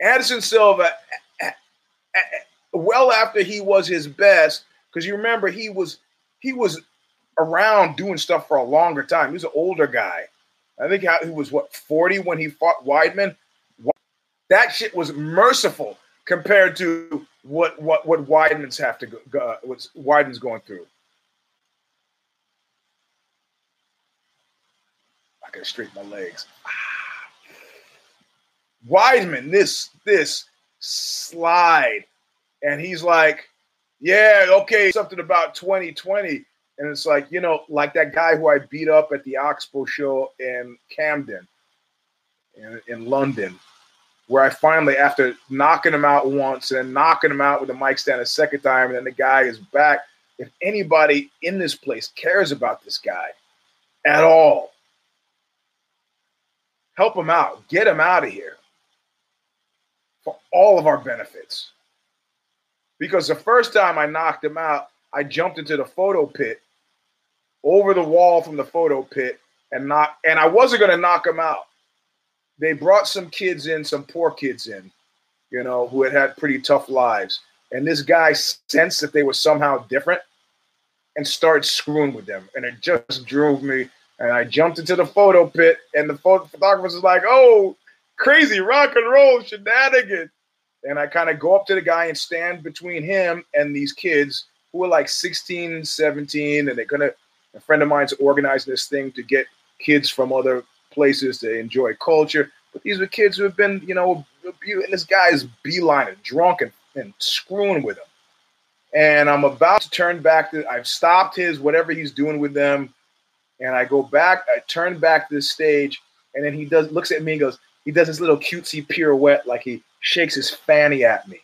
Speaker 1: Anderson Silva, well after he was his best, because you remember he was he was around doing stuff for a longer time. He was an older guy. I think he was what 40 when he fought Weidman. That shit was merciful compared to what what what Weidman's have to go, uh, what Weidman's going through. I gotta straighten my legs. Ah. This this slide, and he's like, "Yeah, okay, something about 2020." And it's like, you know, like that guy who I beat up at the Oxbow show in Camden, in, in London where I finally, after knocking him out once and then knocking him out with the mic stand a second time, and then the guy is back. If anybody in this place cares about this guy at all, help him out, get him out of here for all of our benefits. Because the first time I knocked him out, I jumped into the photo pit over the wall from the photo pit and knock and I wasn't going to knock him out they brought some kids in, some poor kids in, you know, who had had pretty tough lives. And this guy sensed that they were somehow different and started screwing with them. And it just drove me. And I jumped into the photo pit, and the photo photographer was like, oh, crazy rock and roll shenanigans. And I kind of go up to the guy and stand between him and these kids who were like 16, 17, and they're gonna. A friend of mine's organizing this thing to get kids from other places to enjoy culture. But these were kids who have been, you know, abused. and this guy is beelining, drunk and, and screwing with them. And I'm about to turn back to, I've stopped his whatever he's doing with them. And I go back, I turn back to the stage, and then he does looks at me and goes, he does this little cutesy pirouette like he shakes his fanny at me.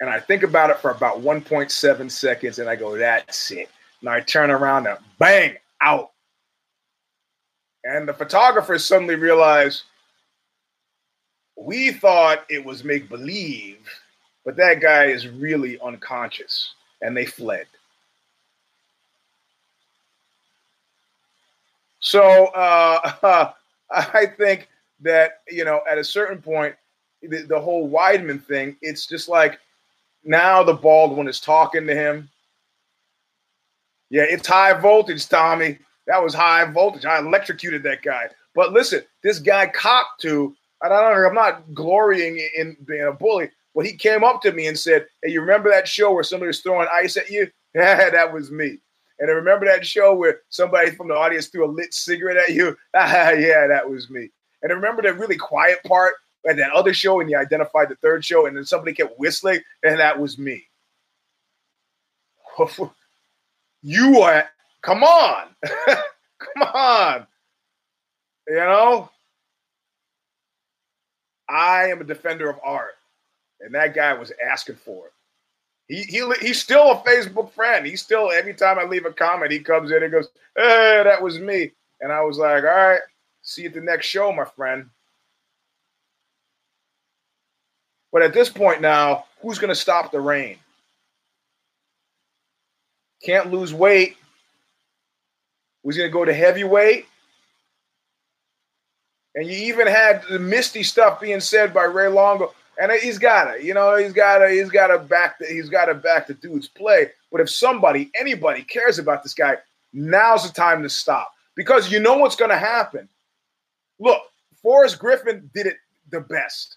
Speaker 1: And I think about it for about 1.7 seconds and I go, that's it. And I turn around and bang, out. And the photographers suddenly realize we thought it was make believe, but that guy is really unconscious. And they fled. So uh, <laughs> I think that, you know, at a certain point, the, the whole Weidman thing, it's just like now the bald one is talking to him. Yeah, it's high voltage, Tommy. That was high voltage. I electrocuted that guy. But listen, this guy copped to, I don't know, I'm not glorying in being a bully, but he came up to me and said, Hey, you remember that show where somebody was throwing ice at you? <laughs> Yeah, that was me. And I remember that show where somebody from the audience threw a lit cigarette at you? <laughs> yeah, that was me. And I remember that really quiet part at that other show and you identified the third show and then somebody kept whistling and that was me. <laughs> you are, come on. <laughs> come on. You know? I am a defender of art. And that guy was asking for it. He, he he's still a Facebook friend. He's still every time I leave a comment, he comes in and goes, "Hey, that was me." And I was like, "All right, see you at the next show, my friend." But at this point now, who's going to stop the rain? Can't lose weight. Who's going to go to heavyweight? And you even had the misty stuff being said by Ray Longo and he's got to, you know, he's got to, he's got to back the, he's got to back the dude's play. But if somebody, anybody cares about this guy, now's the time to stop because you know what's going to happen. Look, Forrest Griffin did it the best.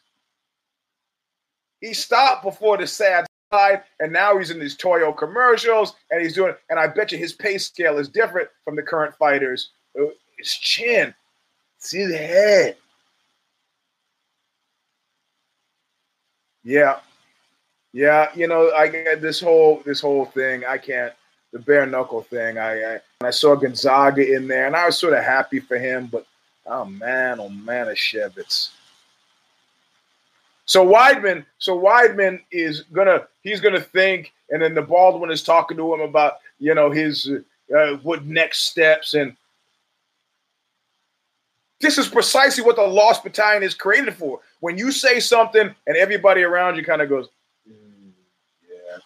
Speaker 1: He stopped before the sad side, and now he's in these Toyo commercials, and he's doing. And I bet you his pay scale is different from the current fighters. Uh, his chin, see his head. Yeah, yeah. You know, I get this whole this whole thing. I can't the bare knuckle thing. I, I I saw Gonzaga in there, and I was sort of happy for him. But oh man, oh man, Shevitz. So Weidman, so Weidman is gonna he's gonna think, and then the bald one is talking to him about you know his uh, what next steps, and this is precisely what the Lost Battalion is created for when you say something and everybody around you kind of goes, mm, yeah,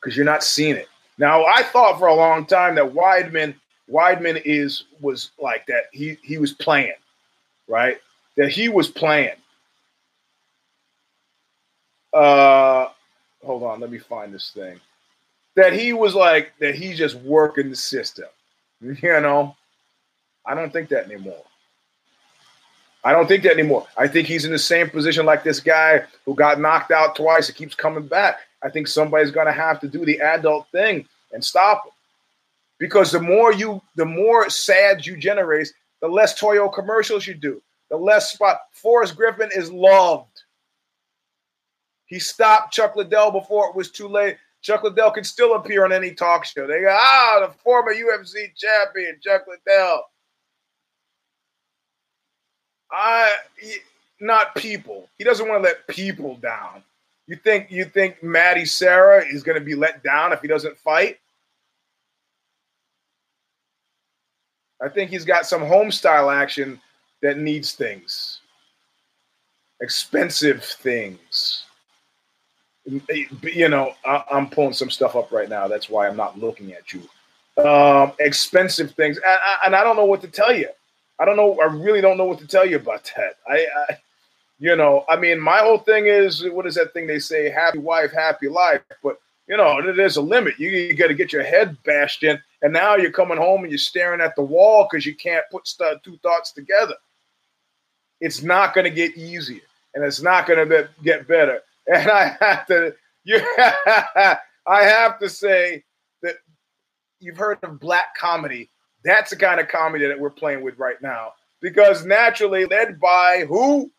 Speaker 1: because you're not seeing it. Now, I thought for a long time that Weidman, Weidman is was like that. He he was playing, right? That he was playing. Uh, hold on, let me find this thing. That he was like that. He's just working the system. <laughs> You know, I don't think that anymore. I don't think that anymore. I think he's in the same position like this guy who got knocked out twice and keeps coming back. I think somebody's going to have to do the adult thing and stop him. Because the more you, the more sad you generate, the less Toyo commercials you do, the less spot. Forrest Griffin is loved. He stopped Chuck Liddell before it was too late. Chuck Liddell can still appear on any talk show. They go, ah, the former UFC champion, Chuck Liddell. I not people. He doesn't want to let people down. You think you think Maddie Sarah is going to be let down if he doesn't fight? I think he's got some home style action that needs things. Expensive things. You know, I'm pulling some stuff up right now. That's why I'm not looking at you. Um, expensive things, and I don't know what to tell you. I don't know. I really don't know what to tell you about that. I, I, you know, I mean, my whole thing is what is that thing they say? Happy wife, happy life. But you know, there's a limit. You, you got to get your head bashed in, and now you're coming home and you're staring at the wall because you can't put st- two thoughts together. It's not going to get easier, and it's not going to be- get better. And I have to, you, <laughs> I have to say that you've heard of black comedy that's the kind of comedy that we're playing with right now. Because naturally, led by who?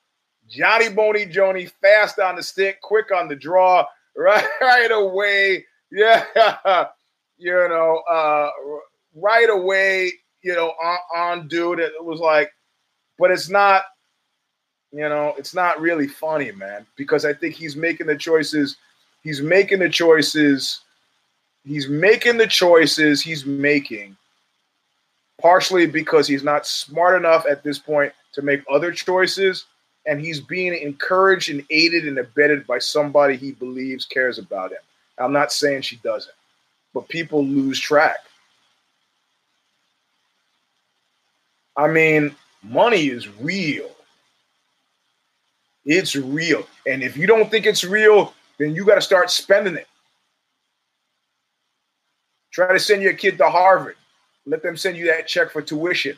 Speaker 1: Johnny Boney Joni, fast on the stick, quick on the draw, right, <laughs> right away. Yeah. <laughs> you know, uh, right away, you know, on, on dude. It was like, but it's not, you know, it's not really funny, man, because I think he's making the choices. He's making the choices. He's making the choices he's making partially because he's not smart enough at this point to make other choices and he's being encouraged and aided and abetted by somebody he believes cares about him. I'm not saying she doesn't, but people lose track. I mean, money is real. It's real. And if you don't think it's real, then you got to start spending it. Try to send your kid to Harvard. Let them send you that check for tuition.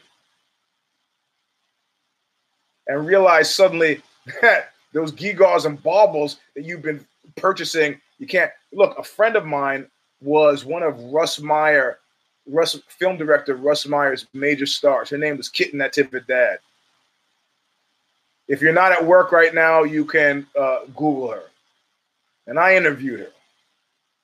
Speaker 1: And realize suddenly that <laughs> those gewgaws and baubles that you've been purchasing, you can't. Look, a friend of mine was one of Russ Meyer, Russ film director Russ Meyer's major stars. Her name was Kitten Natividad. If you're not at work right now, you can uh, Google her. And I interviewed her.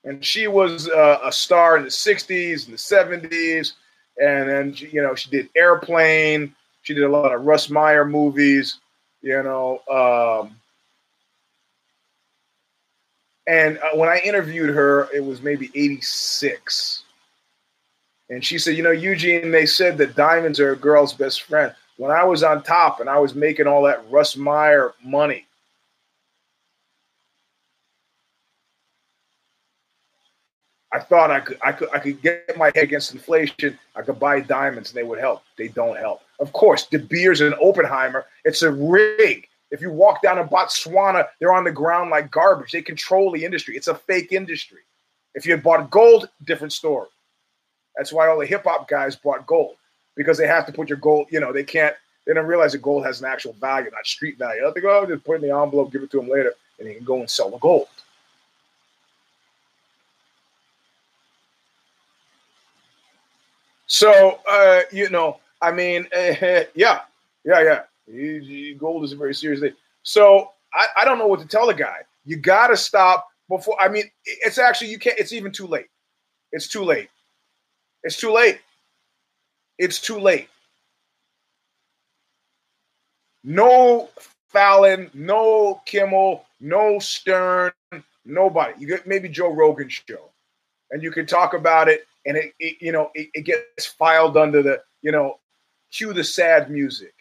Speaker 1: And she was uh, a star in the 60s and the 70s. And then, you know, she did Airplane. She did a lot of Russ Meyer movies, you know. Um, and uh, when I interviewed her, it was maybe 86. And she said, You know, Eugene, they said that diamonds are a girl's best friend. When I was on top and I was making all that Russ Meyer money, I thought I could, I could, I could get my head against inflation. I could buy diamonds, and they would help. They don't help. Of course, De Beers and Oppenheimer. It's a rig. If you walk down in Botswana, they're on the ground like garbage. They control the industry. It's a fake industry. If you had bought gold, different story. That's why all the hip hop guys bought gold because they have to put your gold. You know, they can't. They don't realize that gold has an actual value, not street value. They go, oh, just put in the envelope, give it to them later, and they can go and sell the gold. So, uh, you know, I mean, uh, <laughs> yeah, yeah, yeah. Gold is a very serious thing. So I, I don't know what to tell the guy. You got to stop before. I mean, it's actually, you can't, it's even too late. It's too late. It's too late. It's too late. No Fallon, no Kimmel, no Stern, nobody. You get maybe Joe Rogan show, and you can talk about it and it, it you know it, it, gets filed under the you know cue the sad music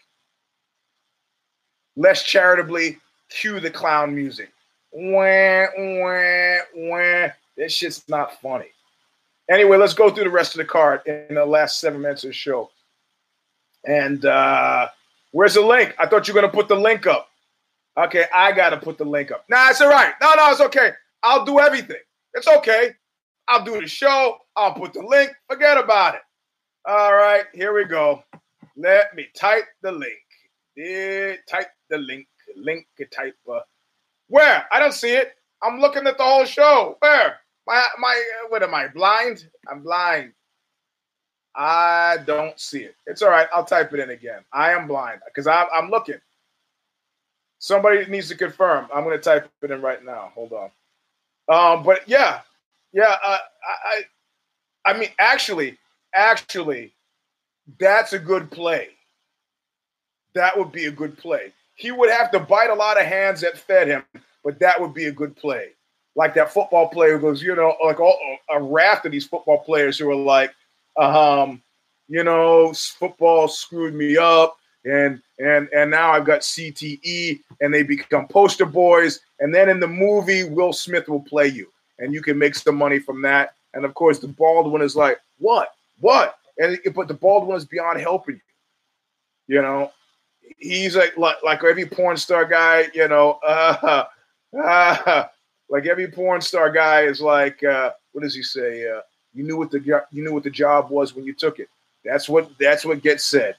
Speaker 1: less charitably cue the clown music wah, wah, wah. this shit's not funny anyway let's go through the rest of the card in the last seven minutes of the show and uh where's the link i thought you were going to put the link up okay i gotta put the link up nah it's all right no no it's okay i'll do everything it's okay I'll do the show. I'll put the link. Forget about it. All right, here we go. Let me type the link. Did type the link. Link type. Uh, where? I don't see it. I'm looking at the whole show. Where? My my. What am I blind? I'm blind. I don't see it. It's all right. I'll type it in again. I am blind because I'm, I'm looking. Somebody needs to confirm. I'm going to type it in right now. Hold on. Um, but yeah, yeah, uh, I, I mean, actually, actually, that's a good play. That would be a good play. He would have to bite a lot of hands that fed him, but that would be a good play. Like that football player who goes, you know, like all, a raft of these football players who are like, um, you know, football screwed me up, and and and now I've got CTE, and they become poster boys. And then in the movie, Will Smith will play you and you can make some money from that. And of course, the bald one is like, what, what? And but the bald one is beyond helping you. You know, he's like like, like every porn star guy. You know, <laughs> uh, uh, like every porn star guy is like, uh, what does he say? Uh, you knew what the you knew what the job was when you took it. That's what that's what gets said.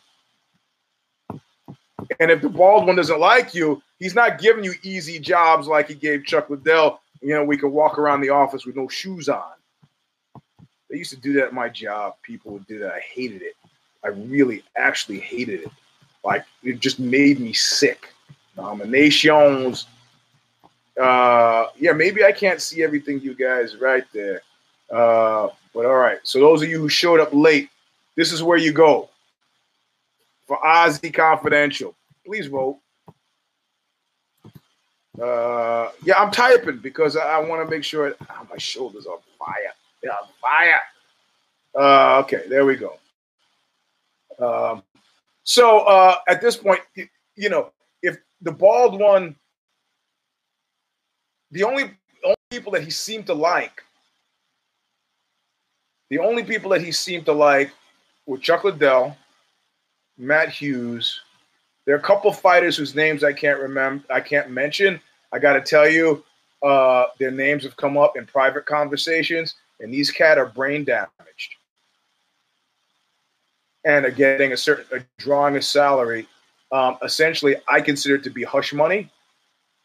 Speaker 1: And if the bald one doesn't like you, he's not giving you easy jobs like he gave Chuck Liddell you know, we could walk around the office with no shoes on. They used to do that at my job. People would do that. I hated it. I really actually hated it. Like it just made me sick. Nominations. Uh, yeah, maybe I can't see everything you guys right there. Uh, But all right. So those of you who showed up late, this is where you go for OZY Confidential. Please vote. Uh, yeah, I'm typing because I, I want to make sure oh, my shoulders are fire. They're on fire. Uh, okay, there we go. Um, so uh, at this point, you, you know, if the bald one, the only only people that he seemed to like, the only people that he seemed to like were Chuck Liddell, Matt Hughes. There are a couple fighters whose names I can't remember, I can't mention. I got to tell you, uh, their names have come up in private conversations, and these cat are brain damaged and are getting a certain a drawing a salary. Um, essentially, I consider it to be hush money.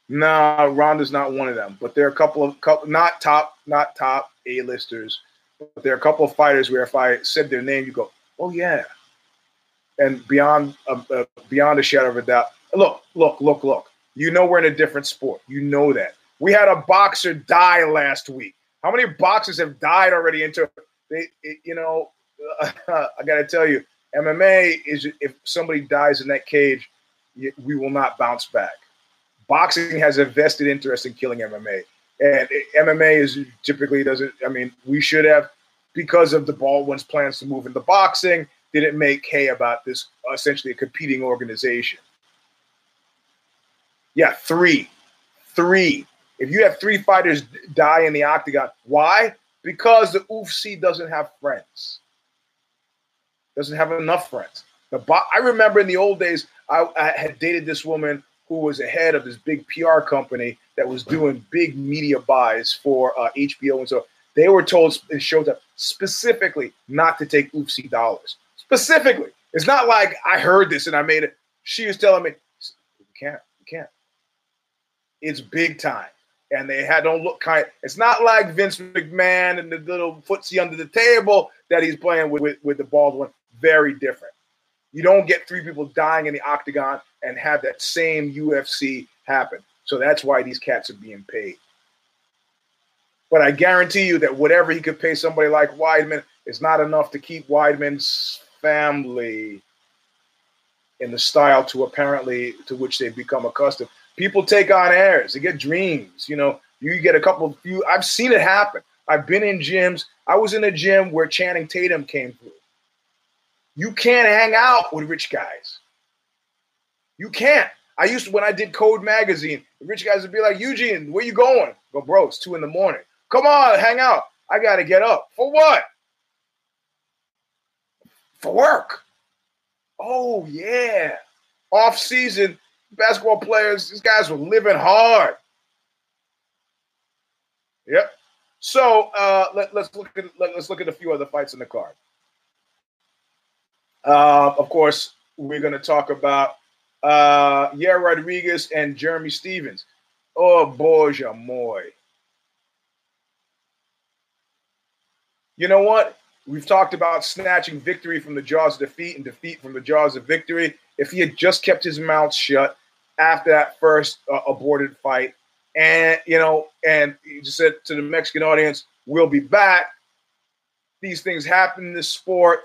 Speaker 1: No, Ronda's not one of them, but there are a couple of couple not top not top A listers, but there are a couple of fighters where if I said their name, you go, oh yeah, and beyond uh, uh, beyond a shadow of a doubt. Look, look, look, look. You know we're in a different sport. You know that. We had a boxer die last week. How many boxers have died already into they? It, you know, <laughs> I got to tell you, MMA is if somebody dies in that cage, we will not bounce back. Boxing has a vested interest in killing MMA, and MMA is typically doesn't. I mean, we should have because of the bald one's plans to move into boxing. Didn't make hay about this essentially a competing organization. Yeah, three, three. If you have three fighters die in the octagon, why? Because the UFC doesn't have friends doesn't have enough friends. The bo- I remember in the old days, I, I, had dated this woman who was the head of this big PR company that was doing big media buys for uh, HBO and so they were told in Showtime specifically not to take UFC dollars. Specifically, it's not like I heard this and I made it. She was telling me, "You can't, you can't." It's big time, and they had don't look kind. It's not like Vince McMahon and the little footsie under the table that he's playing with with, with the bald one very different. You don't get three people dying in the octagon and have that same UFC happen. So that's why these cats are being paid. But I guarantee you that whatever he could pay somebody like Weidman is not enough to keep Weidman's family in the style to apparently to which they've become accustomed. People take on airs, they get dreams. You know, you get a couple of few. I've seen it happen. I've been in gyms. I was in a gym where Channing Tatum came through. You can't hang out with rich guys. You can't. I used to when I did Code Magazine, the rich guys would be like, Eugene, where you going? Go, bro, it's two in the morning. Come on, hang out. I gotta get up. For what? For work. Oh yeah. Off season, basketball players, these guys were living hard. Yep. So uh, let, us look at let, us look at a few other fights in the card. Uh, of course, we're going to talk about uh, Yair Rodriguez and Jeremy Stephens. Oh, boy, moi. You know what? We've talked about snatching victory from the jaws of defeat and defeat from the jaws of victory. If he had just kept his mouth shut after that first uh, aborted fight, and you know, and he just said to the Mexican audience, "We'll be back." These things happen in this sport.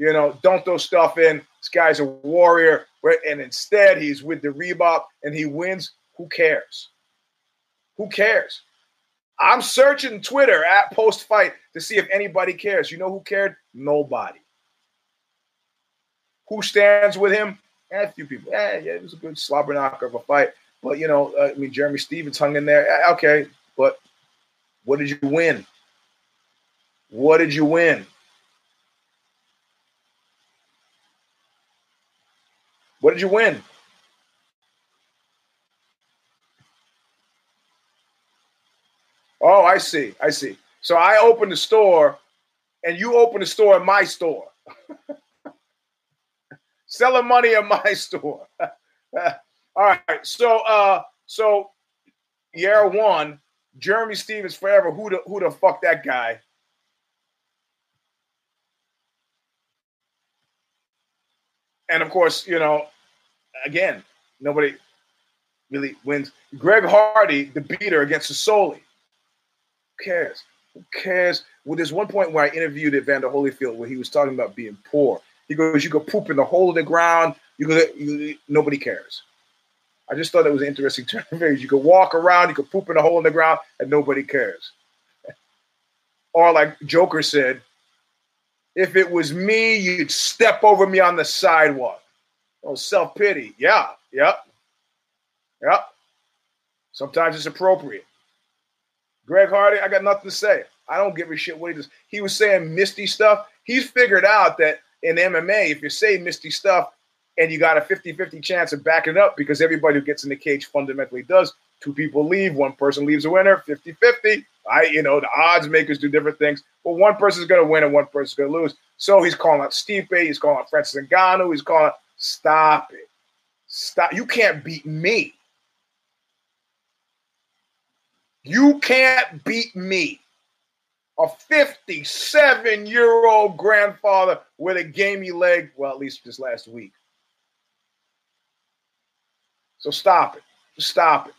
Speaker 1: You know, don't throw stuff in. This guy's a warrior, and instead he's with the Reebok and he wins. Who cares? Who cares? I'm searching Twitter at post fight to see if anybody cares. You know who cared? Nobody. Who stands with him? Eh, a few people. Yeah, yeah, it was a good slobber knocker of a fight. But you know, uh, I mean, Jeremy Stephens hung in there. Eh, okay, but what did you win? What did you win? What did you win? Oh, I see. I see. So I opened the store and you open the store in my store. <laughs> Selling money in my <laughs> store. <laughs> All right. So uh so year one, Jeremy Stephens forever. Who the who the fuck that guy? And of course, you know, again, nobody really wins. Greg Hardy, the beater against Sosoli. Who cares? Who cares? Well, there's one point where I interviewed Evander Holyfield where he was talking about being poor. He goes, "You could poop in the hole of the ground. You could, you, nobody cares." I just thought it was an interesting turn of phrase. You could walk around, you could poop in a hole in the ground, and nobody cares. <laughs> or like Joker said, if it was me, you'd step over me on the sidewalk. Oh, self pity. Yeah, yep, yep. Sometimes it's appropriate. Greg Hardy, I got nothing to say. I don't give a shit what he does. He was saying misty stuff. He's figured out that in MMA, if you say misty stuff and you got a 50 50 chance of backing up because everybody who gets in the cage fundamentally does, two people leave, one person leaves a winner, 50 50. I, you know, the odds makers do different things, but one person's going to win and one person's going to lose. So he's calling out Stipe, he's calling out Francis Ngannou, he's calling, out, stop it. Stop. You can't beat me. You can't beat me. A 57 year old grandfather with a gamey leg, well, at least this last week. So stop it. Stop it.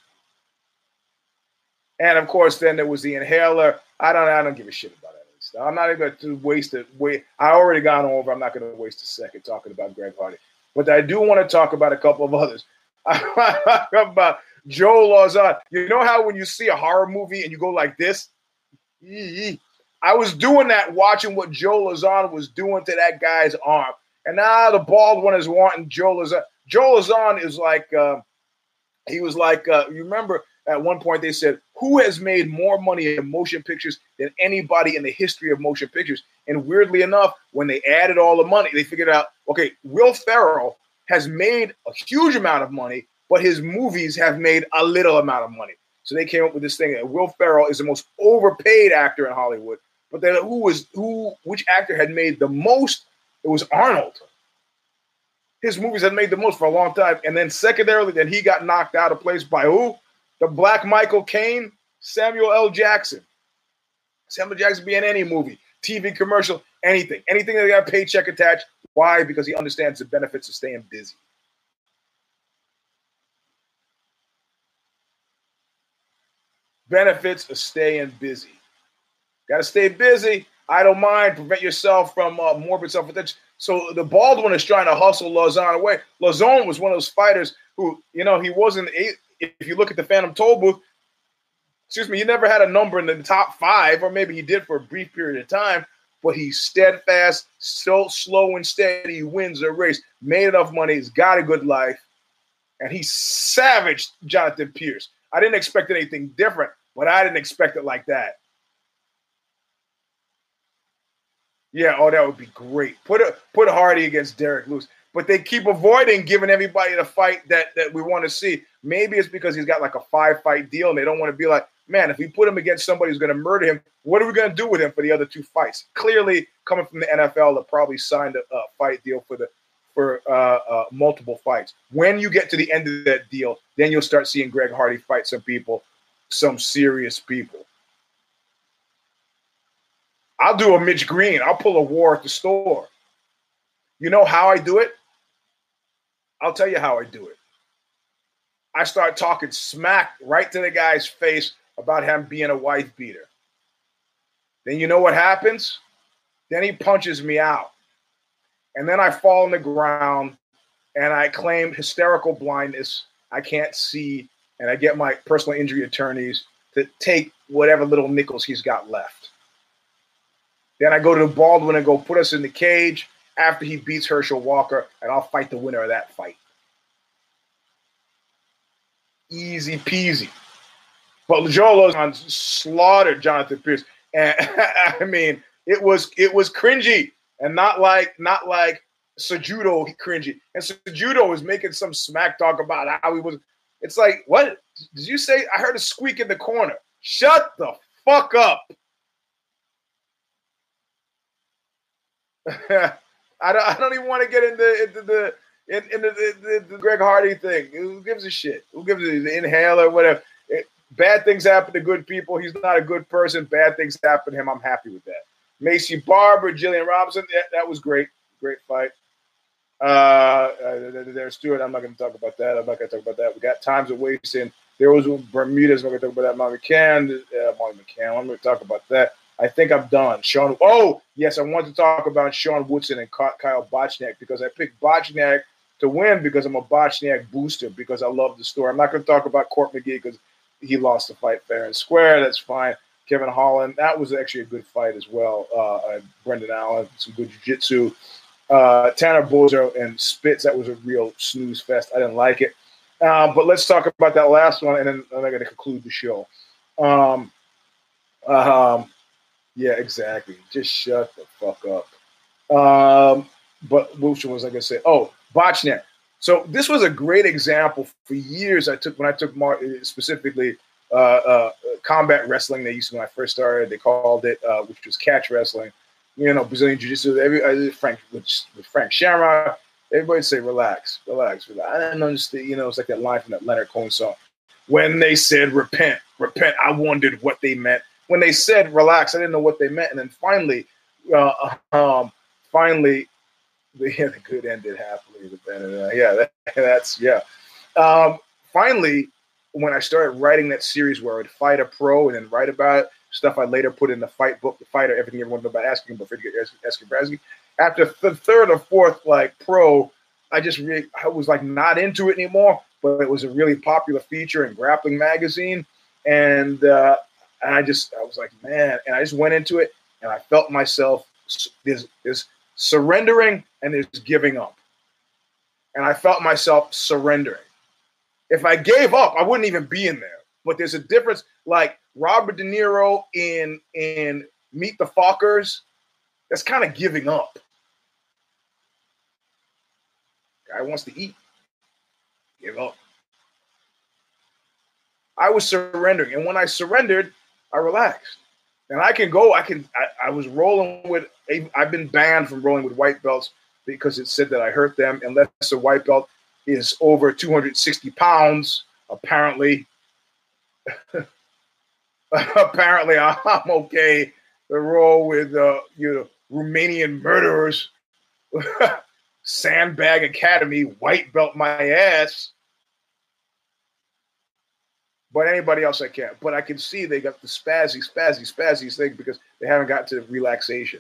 Speaker 1: And of course, then there was the inhaler. I don't I don't give a shit about that. I'm not even going to waste it. Wait, I already gone over. I'm not going to waste a second talking about Greg Hardy. But I do want to talk about a couple of others. <laughs> about Joe Lauzon. You know how when you see a horror movie and you go like this? I was doing that watching what Joe Lauzon was doing to that guy's arm. And now the bald one is wanting Joe Lauzon. Joe Lauzon is like, uh, he was like, uh, you remember at one point they said, who has made more money in motion pictures than anybody in the history of motion pictures? And weirdly enough, when they added all the money, they figured out, okay, Will Ferrell has made a huge amount of money, but his movies have made a little amount of money. So they came up with this thing that Will Ferrell is the most overpaid actor in Hollywood. But then who was who which actor had made the most? It was Arnold. His movies had made the most for a long time. And then secondarily, then he got knocked out of place by who? The Black Michael Caine, Samuel L. Jackson. Samuel Jackson be in any movie, TV commercial, anything. Anything that got a paycheck attached. Why? Because he understands the benefits of staying busy. Benefits of staying busy. Got to stay busy. I don't mind. Prevent yourself from uh, morbid self-attention. So the bald one is trying to hustle Lauzon away. Lauzon was one of those fighters who, you know, he wasn't. If you look at the Phantom Toll booth, excuse me, he never had a number in the top five, or maybe he did for a brief period of time. But he's steadfast, so slow and steady. Wins a race, made enough money, he's got a good life, and he savaged Jonathan Pearce. I didn't expect anything different, but I didn't expect it like that. Yeah, oh, that would be great. Put a put Hardy against Derrick Lewis, but they keep avoiding giving everybody the fight that that we want to see. Maybe it's because he's got like a five fight deal, and they don't want to be like, man, if we put him against somebody who's going to murder him, what are we going to do with him for the other two fights? Clearly, coming from the NFL, they probably signed a, a fight deal for the for uh, uh, multiple fights. When you get to the end of that deal, then you'll start seeing Greg Hardy fight some people, some serious people. I'll do a Mitch Green. I'll pull a war at the store. You know how I do it? I'll tell you how I do it. I start talking smack right to the guy's face about him being a wife beater. Then you know what happens? Then he punches me out. And then I fall on the ground and I claim hysterical blindness. I can't see. And I get my personal injury attorneys to take whatever little nickels he's got left. Then I go to bald one and go put us in the cage after he beats Herschel Walker, and I'll fight the winner of that fight. Easy peasy. But Joe slaughtered Jonathan Pearce. and <laughs> I mean, it was it was cringy, and not like not like Cejudo cringy. And Cejudo was making some smack talk about how he was. It's like, what did you say? I heard a squeak in the corner. Shut the fuck up. <laughs> I don't. I don't even want to get into into the in, the, the, the, Greg Hardy thing. Who gives a shit? Who gives a, the inhaler? Whatever. It, bad things happen to good people. He's not a good person. Bad things happen to him. I'm happy with that. Maycee Barber, Gillian Robinson. That, that was great. Great fight. Uh, uh, there's Stewart. I'm not going to talk about that. I'm not going to talk about that. We got times of wasting. There was Bermudez. I'm going to talk about that. Molly McCann. Uh, Molly McCann. I'm going to talk about that. I think I'm done. Sean. Oh, yes, I want to talk about Sean Woodson and Kyle Bochniak because I picked Bochniak to win because I'm a Bochniak booster because I love the story. I'm not going to talk about Court McGee because he lost the fight fair and square. That's fine. Kevin Holland, that was actually a good fight as well. Uh, Brendan Allen, some good jiu-jitsu. Uh, Tanner Boser and Spitz, that was a real snooze fest. I didn't like it. Uh, but let's talk about that last one, and then I'm going to conclude the show. Um, um, yeah, exactly. Just shut the fuck up. Um, but which was I to say? Oh, Bochniak. So this was a great example for years. I took when I took Mar- specifically uh, uh, combat wrestling. They used to when I first started. They called it, uh, which was catch wrestling. You know, Brazilian jiu-jitsu. Every uh, Frank with Frank Shamrock. Everybody say relax, relax, relax. I didn't understand. You know, it's like that line from that Leonard Cohen song. When they said repent, repent, I wondered what they meant. When they said relax, I didn't know what they meant. And then finally, uh, um, finally, the, <laughs> yeah, the good ended happily. The uh, yeah, that, <laughs> that's yeah. Um, finally, when I started writing that series where I would fight a pro and then write about it, stuff I later put in the fight book, the fighter, everything everyone knows about asking but forget asking Brasky. After the third or fourth like pro, I just really I was like not into it anymore. But it was a really popular feature in Grappling Magazine, and uh, and I just I was like man, and I just went into it, and I felt myself this this surrendering and there's giving up. And I felt myself surrendering. If I gave up, I wouldn't even be in there. But there's a difference. Like Robert De Niro in in Meet the Fockers, that's kind of giving up. Guy wants to eat. Give up. I was surrendering. And when I surrendered, I relaxed and I can go. I can. I, I, was rolling with. I've been banned from rolling with white belts because it said that I hurt them unless a white belt is over 260 pounds. Apparently, <laughs> apparently I'm okay to roll with uh, you know Romanian murderers. <laughs> Sandbag Academy, white belt my ass but anybody else I can't. But I can see they got the spazzy, spazzy, spazzy thing because they haven't got to relaxation.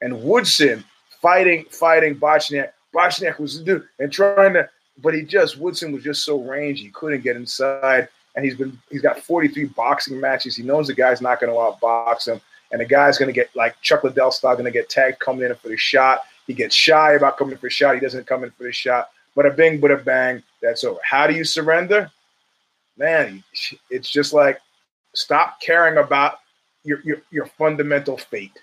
Speaker 1: And Woodson fighting, fighting Bochniak. Bochniak was the dude and trying to, but he just Woodson was just so rangy, he couldn't get inside. And he's been he's got 43 boxing matches. He knows the guy's not going to outbox him, and the guy's going to get like Chuck Liddell style, going to get tagged coming in for the shot. He gets shy about coming in for a shot. He doesn't come in for the shot. But a bing, but a bang, that's over. How do you surrender? Man, it's just like stop caring about your your, your fundamental fate.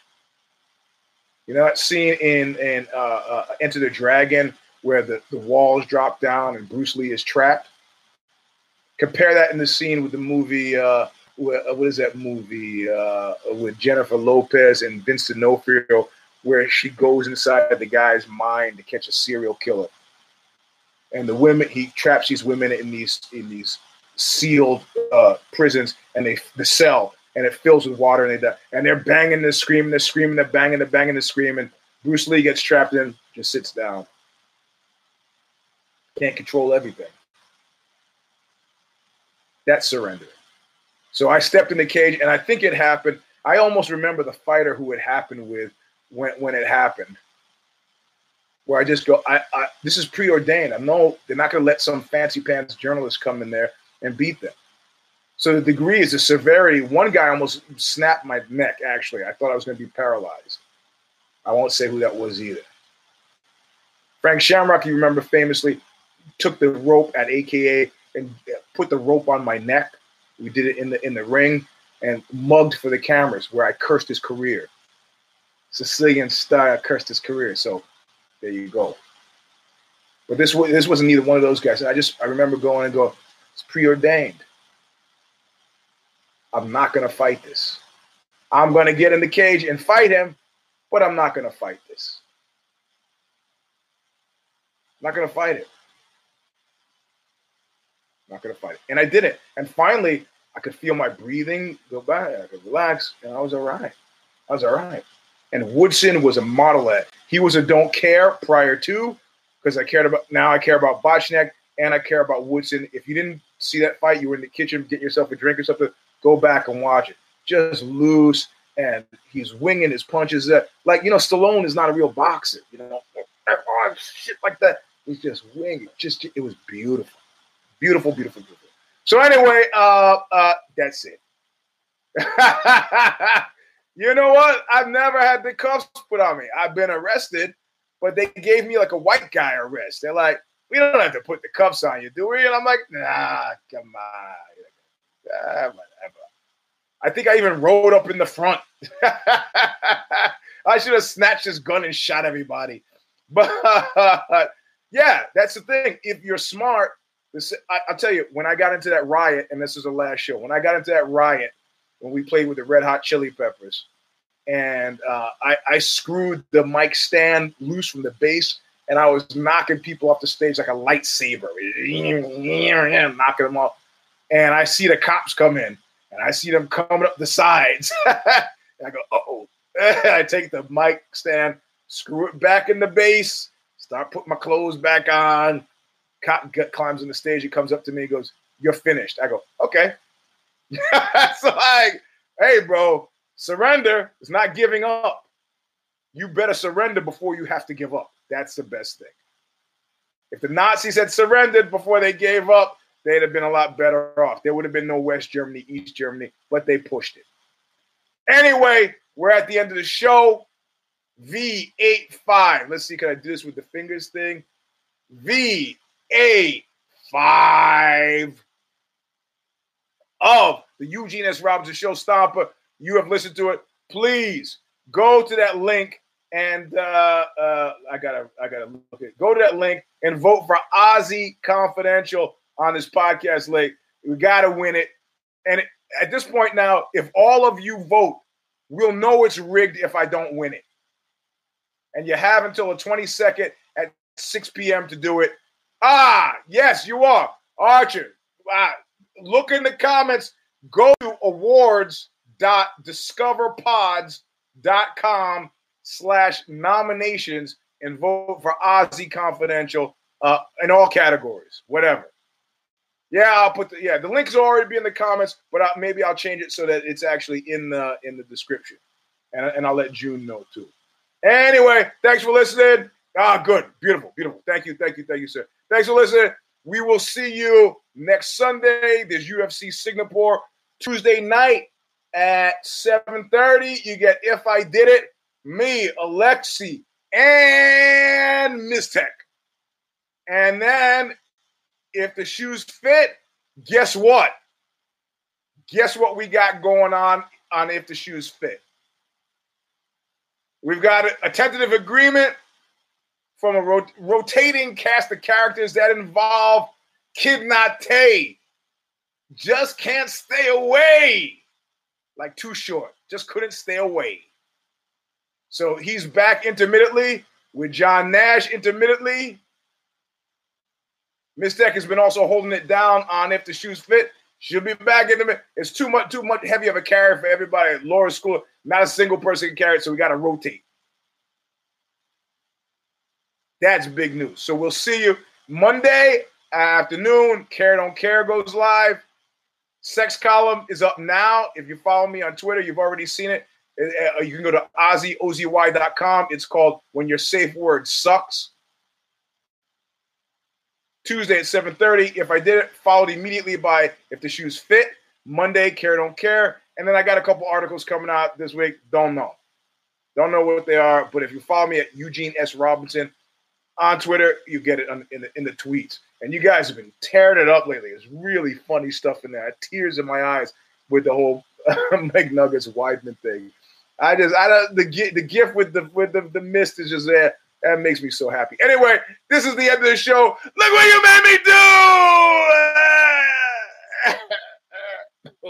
Speaker 1: You know that scene in in uh, uh, Enter the Dragon where the, the walls drop down and Bruce Lee is trapped. Compare that in the scene with the movie. Uh, what is that movie uh, with Jennifer Lopez and Vincent D'Onofrio, where she goes inside the guy's mind to catch a serial killer, and the women he traps these women in these in these sealed uh, prisons and they the cell and it fills with water and they. And they're banging, they're screaming, they're screaming, they're banging, they're banging, they're screaming. Bruce Lee gets trapped in, just sits down. Can't control everything. That's surrender. So I stepped in the cage and I think it happened. I almost remember the fighter who it happened with when, when it happened. Where I just go, I, I this is preordained. I know they're not gonna let some fancy pants journalist come in there and beat them. So the degree is the severity. One guy almost snapped my neck, actually. I thought I was going to be paralyzed. I won't say who that was either. Frank Shamrock, you remember famously, took the rope at AKA and put the rope on my neck. We did it in the in the ring and mugged for the cameras where I cursed his career. Sicilian style cursed his career. So there you go. But this this wasn't either one of those guys. And I just I remember going and go, it's preordained. I'm not going to fight this. I'm going to get in the cage and fight him, but I'm not going to fight this. I'm not going to fight it. I'm not going to fight it. And I did it. And finally, I could feel my breathing go back. I could relax, and I was all right. I was all right. And Woodson was a model at. He was a don't care prior to, because I cared about. Now I care about Bochniak and I care about Woodson. If you didn't see that fight, you were in the kitchen getting yourself a drink or something, go back and watch it. Just loose, and he's winging his punches. That like you know, Stallone is not a real boxer. You know, oh, shit like that. He's just winging. Just it was beautiful, beautiful, beautiful, beautiful. So anyway, uh, uh, that's it. <laughs> you know what? I've never had the cuffs put on me. I've been arrested, but they gave me like a white guy arrest. They're like, we don't have to put the cuffs on you, do we? And I'm like, nah, come on. Ah, whatever. I think I even rode up in the front. <laughs> I should have snatched his gun and shot everybody. <laughs> But yeah, that's the thing. If you're smart, this, I, will tell you, when I got into that riot, and this is the last show, when I got into that riot, when we played with the Red Hot Chili Peppers, and uh, I, I screwed the mic stand loose from the bass, and I was knocking people off the stage like a lightsaber, <laughs> knocking them off. And I see the cops come in, and I see them coming up the sides. <laughs> I go, oh. <laughs> I take the mic stand, screw it back in the base, start putting my clothes back on. Cop climbs on the stage. He comes up to me, goes, "You're finished." I go, "Okay." so like, hey, bro, surrender is not giving up. You better surrender before you have to give up. That's the best thing. If the Nazis had surrendered before they gave up, they'd have been a lot better off. There would have been no West Germany, East Germany, but they pushed it. Anyway, we're at the end of the show. V85. Let's see, can I do this with the fingers thing? V85 of the Eugene S. Robinson Show Stomper. You have listened to it. Please go to that link and uh, uh, I gotta I gotta look at go to that link and vote for OZY Confidential on this podcast link. We gotta win it. And at this point now, if all of you vote, we'll know it's rigged if I don't win it. And you have until the 22nd at 6 p.m. to do it. Ah, yes, you are. Archer, ah, look in the comments. Go to awards.discoverpods.com slash nominations and vote for OZY Confidential uh, in all categories, whatever. Yeah, I'll put the yeah. The link's already be in the comments, but I, maybe I'll change it so that it's actually in the in the description, and, and I'll let June know too. Anyway, thanks for listening. Ah, good, beautiful, beautiful. Thank you, thank you, thank you, sir. Thanks for listening. We will see you next Sunday. There's UFC Singapore Tuesday night at 7:30. You get If I Did It, me, Alexi, and Mistech. And then if the shoes fit, guess what? Guess what we got going on on if the shoes fit? We've got a, tentative agreement from a rot- rotating cast of characters that involve Kid Nate. Just can't stay away. Like too short. Just couldn't stay away. So he's back intermittently with John Nash intermittently. Miss Tech has been also holding it down on if the shoes fit. She'll be back in the minute. It's too much, too much heavy of a carry for everybody at Laura School. Not a single person can carry it, so we got to rotate. That's big news. So we'll see you Monday afternoon. Care Don't Care goes live. Sex column is up now. If you follow me on Twitter, you've already seen it. Uh, uh, you can go to OZY OZY.com. It's called When Your Safe Word Sucks. Tuesday at 7:30. If I did it, followed immediately by If the Shoes Fit. Monday, Care Don't Care. And then I got a couple articles coming out this week. Don't know. Don't know what they are. But if you follow me at Eugene S. Robinson on Twitter, you get it on, in, the, in the tweets. And you guys have been tearing it up lately. It's really funny stuff in there. tears in my eyes with the whole <laughs> McNuggets Weidman thing. I just I don't the the gift with the with the, the mist is just there. That makes me so happy. Anyway, this is the end of the show. Look what you made me do! <laughs>